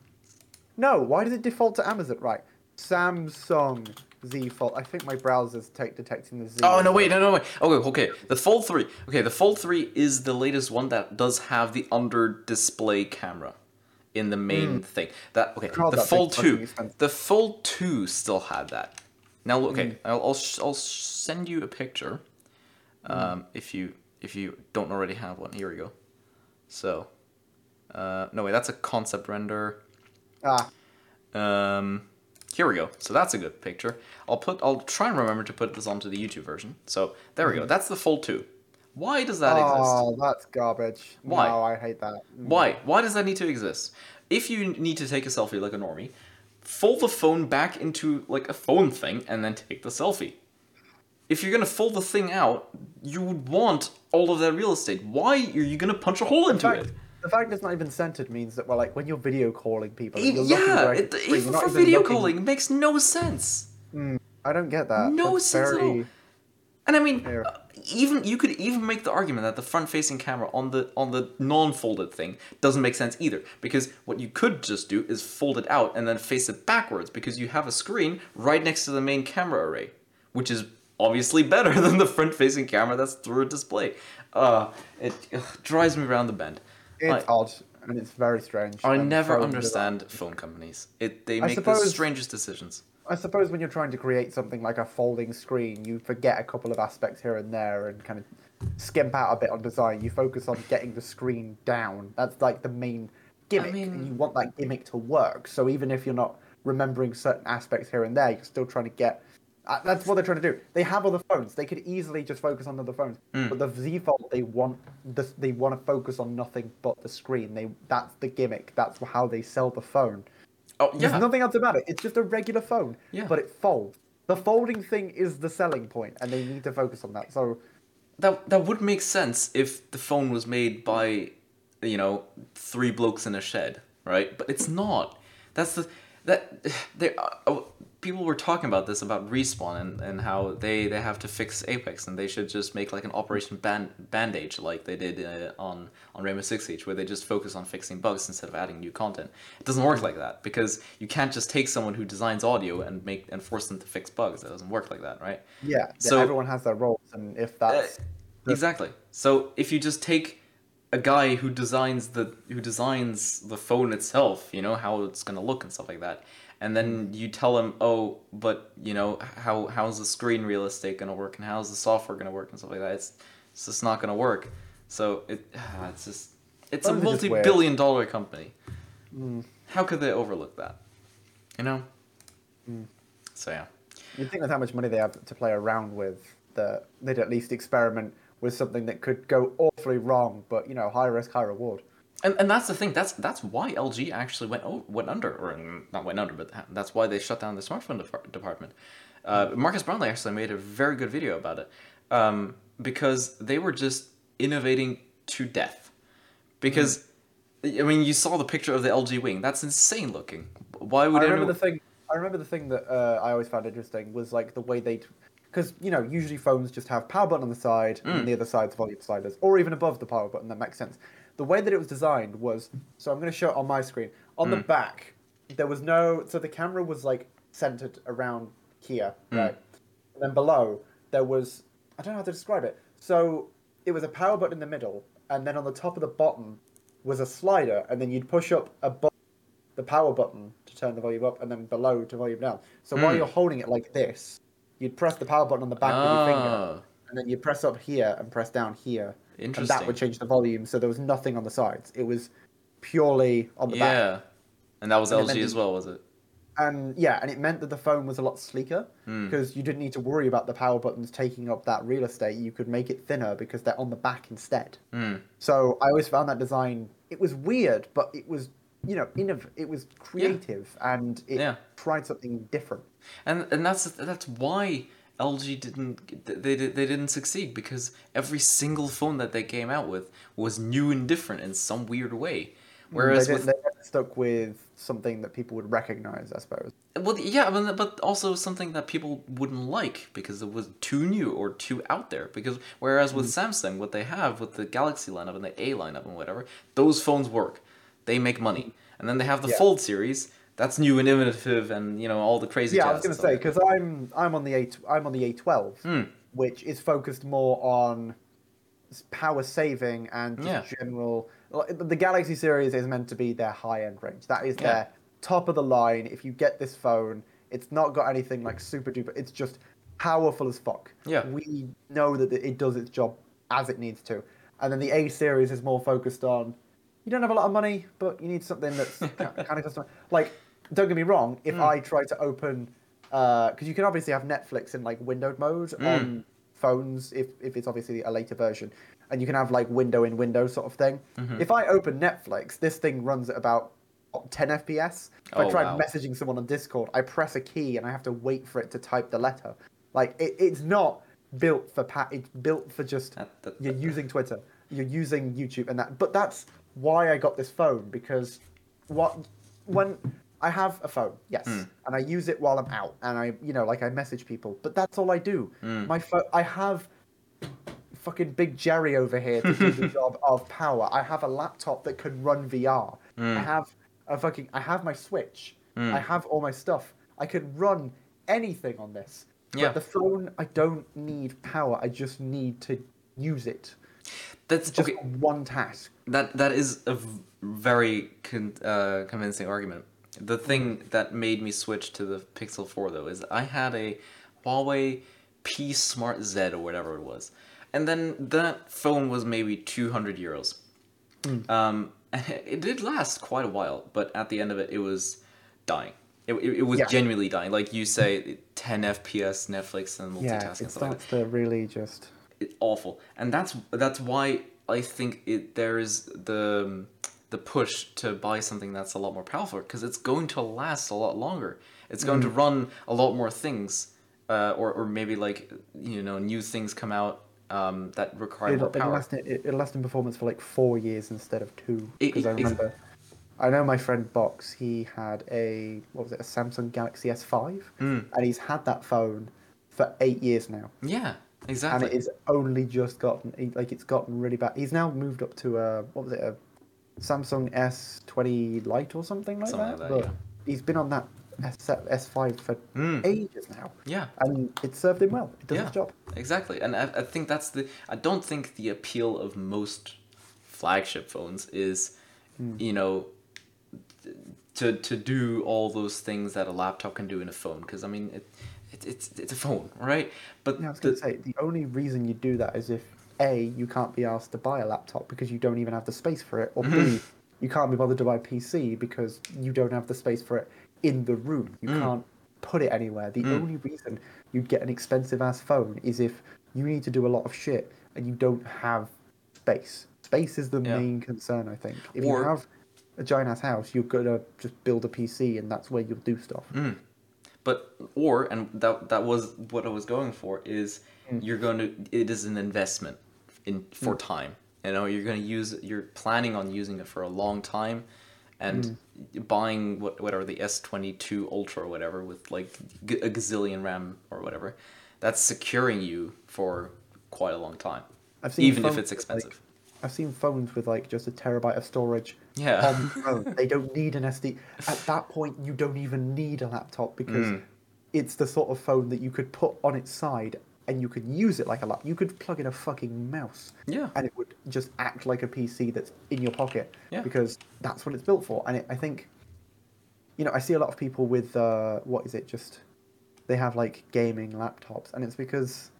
No, why does it default to Amazon? Right. Samsung Z Fold. I think my browser's take detecting the Z. Oh no! Wait, no, no, wait. Okay, okay. The Fold Three. Okay, the Fold Three is the latest one that does have the under display camera in the main hmm. thing. That okay. God, the that Fold Two. The Fold Two still had that. Now, look, okay. I'll I'll, sh- I'll send you a picture. Um, if you if you don't already have one, here we go. So, uh, no wait, that's a concept render. Ah, Um, here we go. So that's a good picture. I'll put. I'll try and remember to put this onto the YouTube version. So there we go. That's the Fold Two. Why does that exist? oh, that's garbage. Why? No, I hate that. Mm. Why? Why does that need to exist? If you need to take a selfie like a normie, fold the phone back into like a phone thing and then take the selfie. If you're gonna fold the thing out, you would want all of that real estate. Why are you gonna punch a hole into fact, it? the fact it's not even centered means that well, like when you're video calling people, you're yeah, it, screen, even for even video looking- calling, it makes no sense. Hmm, I don't get that. No That's sense at all. And I mean, Fair. Even you could even make the argument that the front-facing camera on the on the non-folded thing doesn't make sense either, because what you could just do is fold it out and then face it backwards, because you have a screen right next to the main camera array, which is obviously better than the front-facing camera that's through a display. Uh, it ugh, drives me around the bend. It's I, odd and it's very strange. I never understand phone companies. It they I make the strangest decisions. I suppose when you're trying to create something like a folding screen, you forget a couple of aspects here and there and kind of skimp out a bit on design. You focus on getting the screen down. That's like the main gimmick, mean- and you want that gimmick to work. So even if you're not remembering certain aspects here and there, you're still trying to get. Uh, that's what they're trying to do. They have other phones. They could easily just focus on other phones. Mm. But the Z Fold, they want the, they want to focus on nothing but the screen. They that's the gimmick. That's how they sell the phone. Oh There's nothing else about it. It's just a regular phone. Yeah. But it folds. The folding thing is the selling point, and they need to focus on that. So that that would make sense if the phone was made by you know three blokes in a shed right but it's not that's the that they uh, people were talking about this about respawn and, and how they they have to fix apex and they should just make like an operation band bandage like they did uh, on on rainbow six siege where they just focus on fixing bugs instead of adding new content. It doesn't work like that because you can't just take someone who designs audio and make and force them to fix bugs. That doesn't work like that right? Yeah, So- everyone has their roles, and if that's uh, exactly. So if you just take a guy who designs the who designs the phone itself, you know how it's gonna look and stuff like that, and then you tell them, oh, but you know how how's the screen real estate gonna work and how's the software gonna work and stuff like that. It's it's just not gonna work. So it it's just it's a Phones are just weird. multi-billion dollar company. Mm. How could they overlook that? You know. Mm. So yeah. you'd think with how much money they have to play around with, that they'd at least experiment with something that could go awfully wrong, but you know, high risk, high reward. And, and that's the thing. That's that's why LG actually went oh, went under, or mm, not went under, but that's why they shut down the smartphone depar- department. Uh, Marques Brownlee actually made a very good video about it, um, because they were just innovating to death. Because I mean, you saw the picture of the LG Wing. That's insane looking. Why would I remember anyone? the thing. I I remember the thing that uh, I always found interesting was like the way they, because you know usually phones just have power button on the side Mm. and the other side's volume sliders, or even above the power button. That makes sense. The way that it was designed was so I'm going to show it on my screen. On the Mm. back, there was no so the camera was like centered around here, Mm. right? And then below there was I don't know how to describe it. So it was a power button in the middle, and then on the top of the bottom was a slider, and then you'd push up above the power button to turn the volume up, and then below to volume down. So while Mm. you're holding it like this, you'd press the power button on the back with your finger, Ah, and then you press up here and press down here, and that would change the volume. So there was nothing on the sides. It was purely on the back. yeah, and that was And LG as well, was it? And yeah, and it meant that the phone was a lot sleeker Mm. because you didn't need to worry about the power buttons taking up that real estate. You could make it thinner because they're on the back instead. Mm. So I always found that design. It was weird, but it was you know innov- It was creative and it Yeah. tried something different. And and that's that's why LG didn't they they didn't succeed because every single phone that they came out with was new and different in some weird way. Mm, whereas they, with they stuck with something that people would recognize, I suppose. well yeah, but but also something that people wouldn't like because it was too new or too out there. Because whereas with mm. Samsung, what they have with the Galaxy lineup and the A lineup and whatever, those phones work, they make money, and then they have the Yeah. Fold series. That's new and innovative, and you know all the crazy. Yeah, I was gonna say because I'm I'm on the A I'm on the A12, Hmm. which is focused more on power saving and just Yeah. general. The Galaxy series is meant to be their high end range. That is Yeah. their top of the line. If you get this phone, it's not got anything like super duper. It's just powerful as fuck. Yeah. we know that it does its job as it needs to, and then the A series is more focused on. You don't have a lot of money, but you need something that's kind of custom. Like, don't get me wrong. If Mm. I try to open, because you can obviously have Netflix in like windowed mode Mm. on phones, if if it's obviously a later version, and you can have like window in window sort of thing. Mhm. If I open Netflix, this thing runs at about 10 FPS. If Oh, I try wow. messaging someone on Discord, I press a key and I have to wait for it to type the letter. Like it, it's not built for pat. It's built for just That- that- you're that- using Twitter, you're using YouTube, and that. But that's why I got this phone because what when I have a phone, yes, Mm. and I use it while I'm out, and I you know like I message people, but that's all I do. Mm. My phone, I have fucking big Jerry over here to do the job of power. I have a laptop that can run VR. Mm. I have a fucking I have my Switch. Mm. I have all my stuff. I can run anything on this. Yeah. But the phone, I don't need power. I just need to use it. That's Just okay. one task. That that is a v- very con- uh, convincing argument. The thing that made me switch to the Pixel 4 though is I had a Huawei P Smart Z or whatever it was, and then that phone was maybe 200 euros. Um, and it, did last quite a while, but at the end of it, it was dying. It, it, it was Yeah. genuinely dying. Like you say, 10 FPS, Netflix, and multitasking Yeah, it stuff like starts to really just. it, awful, and that's that's why I think it there is the the push to buy something that's a lot more powerful because it's going to last a lot longer. It's going Mm. to run a lot more things, uh, or or maybe like you know new things come out um, that require It'll, more it'll, power. last, in- it, it'll last in performance for like four years instead of two. Because I remember. I know my friend Box, he had a. What was it? A Samsung Galaxy S5. Mm. And he's had that phone for eight years now. Yeah, Exactly. and it is only just gotten like it's gotten really bad. He's now moved up to a what was it a Samsung S20 Lite or something like Something that. like that, but yeah. he's been on that S S5 for Mm. ages now, yeah. and it served him well. It does Yeah. its job. Exactly, and I, I think that's the. I don't think the appeal of most flagship phones is, Hmm. you know, to to do all those things that a laptop can do in a phone. Because I mean, it, it it's it's a phone, right? But Yeah, I was the, going to say the only reason you do that is if a you can't be asked to buy a laptop because you don't even have the space for it, or Mm-hmm. b you can't be bothered to buy a PC because you don't have the space for it in the room. You Mm. can't put it anywhere. The Mm. only reason you'd get an expensive ass phone is if you need to do a lot of shit and you don't have space. Space is the Yeah. main concern, I think. If Or- you have a giant ass house, you're gonna just build a PC and that's where you'll do stuff. Mm. But or and that that was what I was going for is Mm. you're going to it is an investment in for time. You know, you're going to use you're planning on using it for a long time and Mm. buying what whatever the S twenty two Ultra or whatever with like g- a gazillion RAM or whatever, that's securing you for quite a long time, I've seen even if it's expensive. Like, I've seen phones with like just a terabyte of storage Yeah. on they don't need an SD. At that point, you don't even need a laptop because Mm. it's the sort of phone that you could put on its side and you could use it like a laptop. You could plug in a fucking mouse yeah. and it would just act like a PC that's in your pocket Yeah. because that's what it's built for. And it, I think, you know, I see a lot of people with uh, what is it? Just they have like gaming laptops, and it's because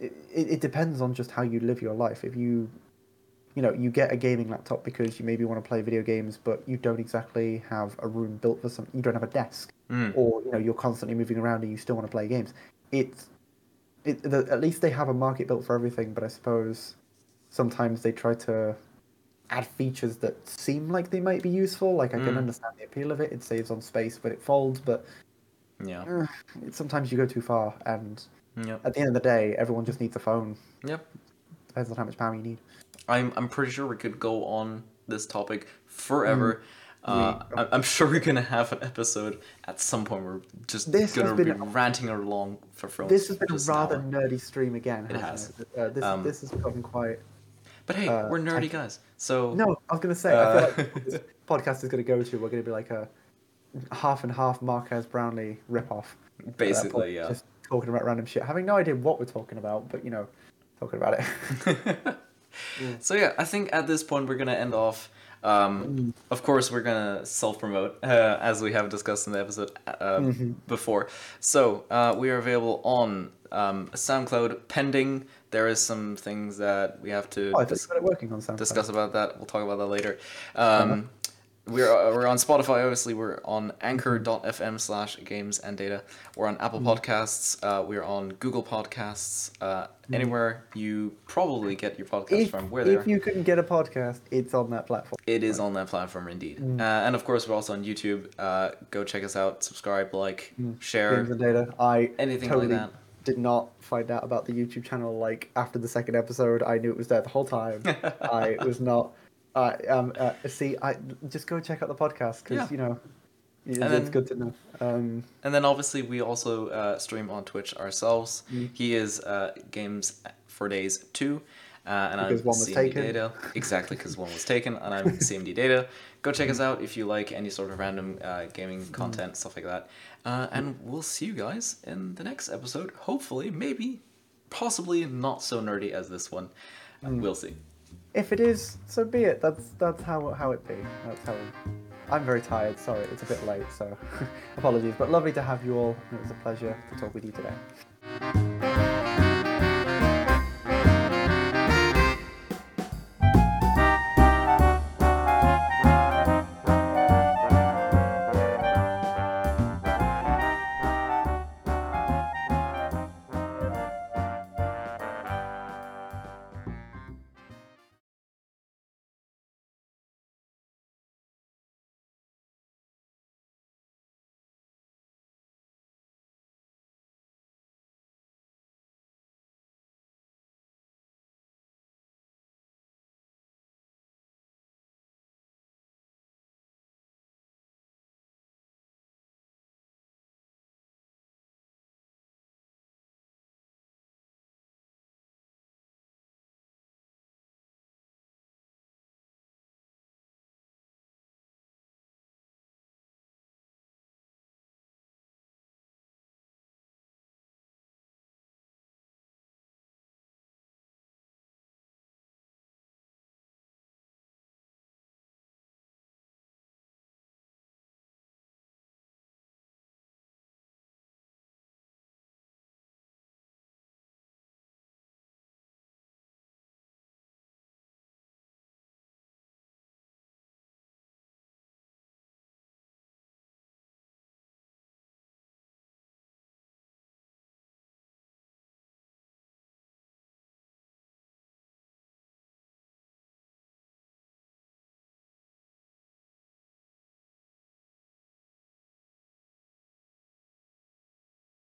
it, it, it depends on just how you live your life. If you, you know, you get a gaming laptop because you maybe want to play video games, but you don't exactly have a room built for some. You don't have a desk, Mm. or you know, you're constantly moving around and you still want to play games. It's it, the, at least they have a market built for everything, but I suppose sometimes they try to add features that seem like they might be useful. Like I can Mm. understand the appeal of it; it saves on space when it folds, but Yeah. uh, it, sometimes you go too far. And Yep. at the end of the day, everyone just needs a phone. Yep. Depends on how much power you need. I'm I'm pretty sure we could go on this topic forever. Mm. Uh, I- I'm sure we're gonna have an episode at some point. We're just This has gonna be been- ranting along for for This has been a rather nerdy stream again. It hasn't It Uh, this Um, this has gotten quite. But hey, uh, we're nerdy guys, so No, I was gonna say. I Uh, feel like this podcast is gonna go to. We're gonna be like a half and half Marques Brownlee ripoff. basically, yeah. Just talking about random shit, having no idea what we're talking about, but you know, talking about it. So yeah, I think at this point we're gonna end off. Um. Of course, we're gonna self promote uh, as we have discussed in the episode uh, Mm-hmm. before. So uh, we are available on um, SoundCloud. Pending, there is some things that we have to oh, dis- working on discuss about that. We'll talk about that later. Um, Uh-huh. We're, uh, we're on Spotify, obviously. We're on anchor.fm slash games and data. We're on Apple Podcasts. Uh, we're on Google Podcasts. Uh, Anywhere you probably get your podcast If, from, we're there. if you couldn't get a podcast, it's on that platform. It is on that platform indeed. Uh, and of course, we're also on YouTube. Uh, go check us out, subscribe, like, share, Games and data. I anything totally like that. did not find out about the YouTube channel like after the second episode. I knew it was there the whole time. I was not. I um uh, see. I just go check out the podcast because Yeah. you know it's, And it's then- good to know. Um, And then obviously we also uh, stream on Twitch ourselves. Mm. He is uh, Games for Days 2. Uh, and Because I'm one was CMD taken. Data. Exactly, because one was taken, and I'm CMD Data. Go check us out if you like any sort of random uh, gaming Mm. content, stuff like that. Uh, and we'll see you guys in the next episode. Hopefully, maybe, possibly not so nerdy as this one. Mm. We'll see. If it is, so be it. That's that's how how it be. That's how. I'm very tired. Sorry, it's a bit late, so apologies. But lovely to have you all. It was a pleasure to talk with you today.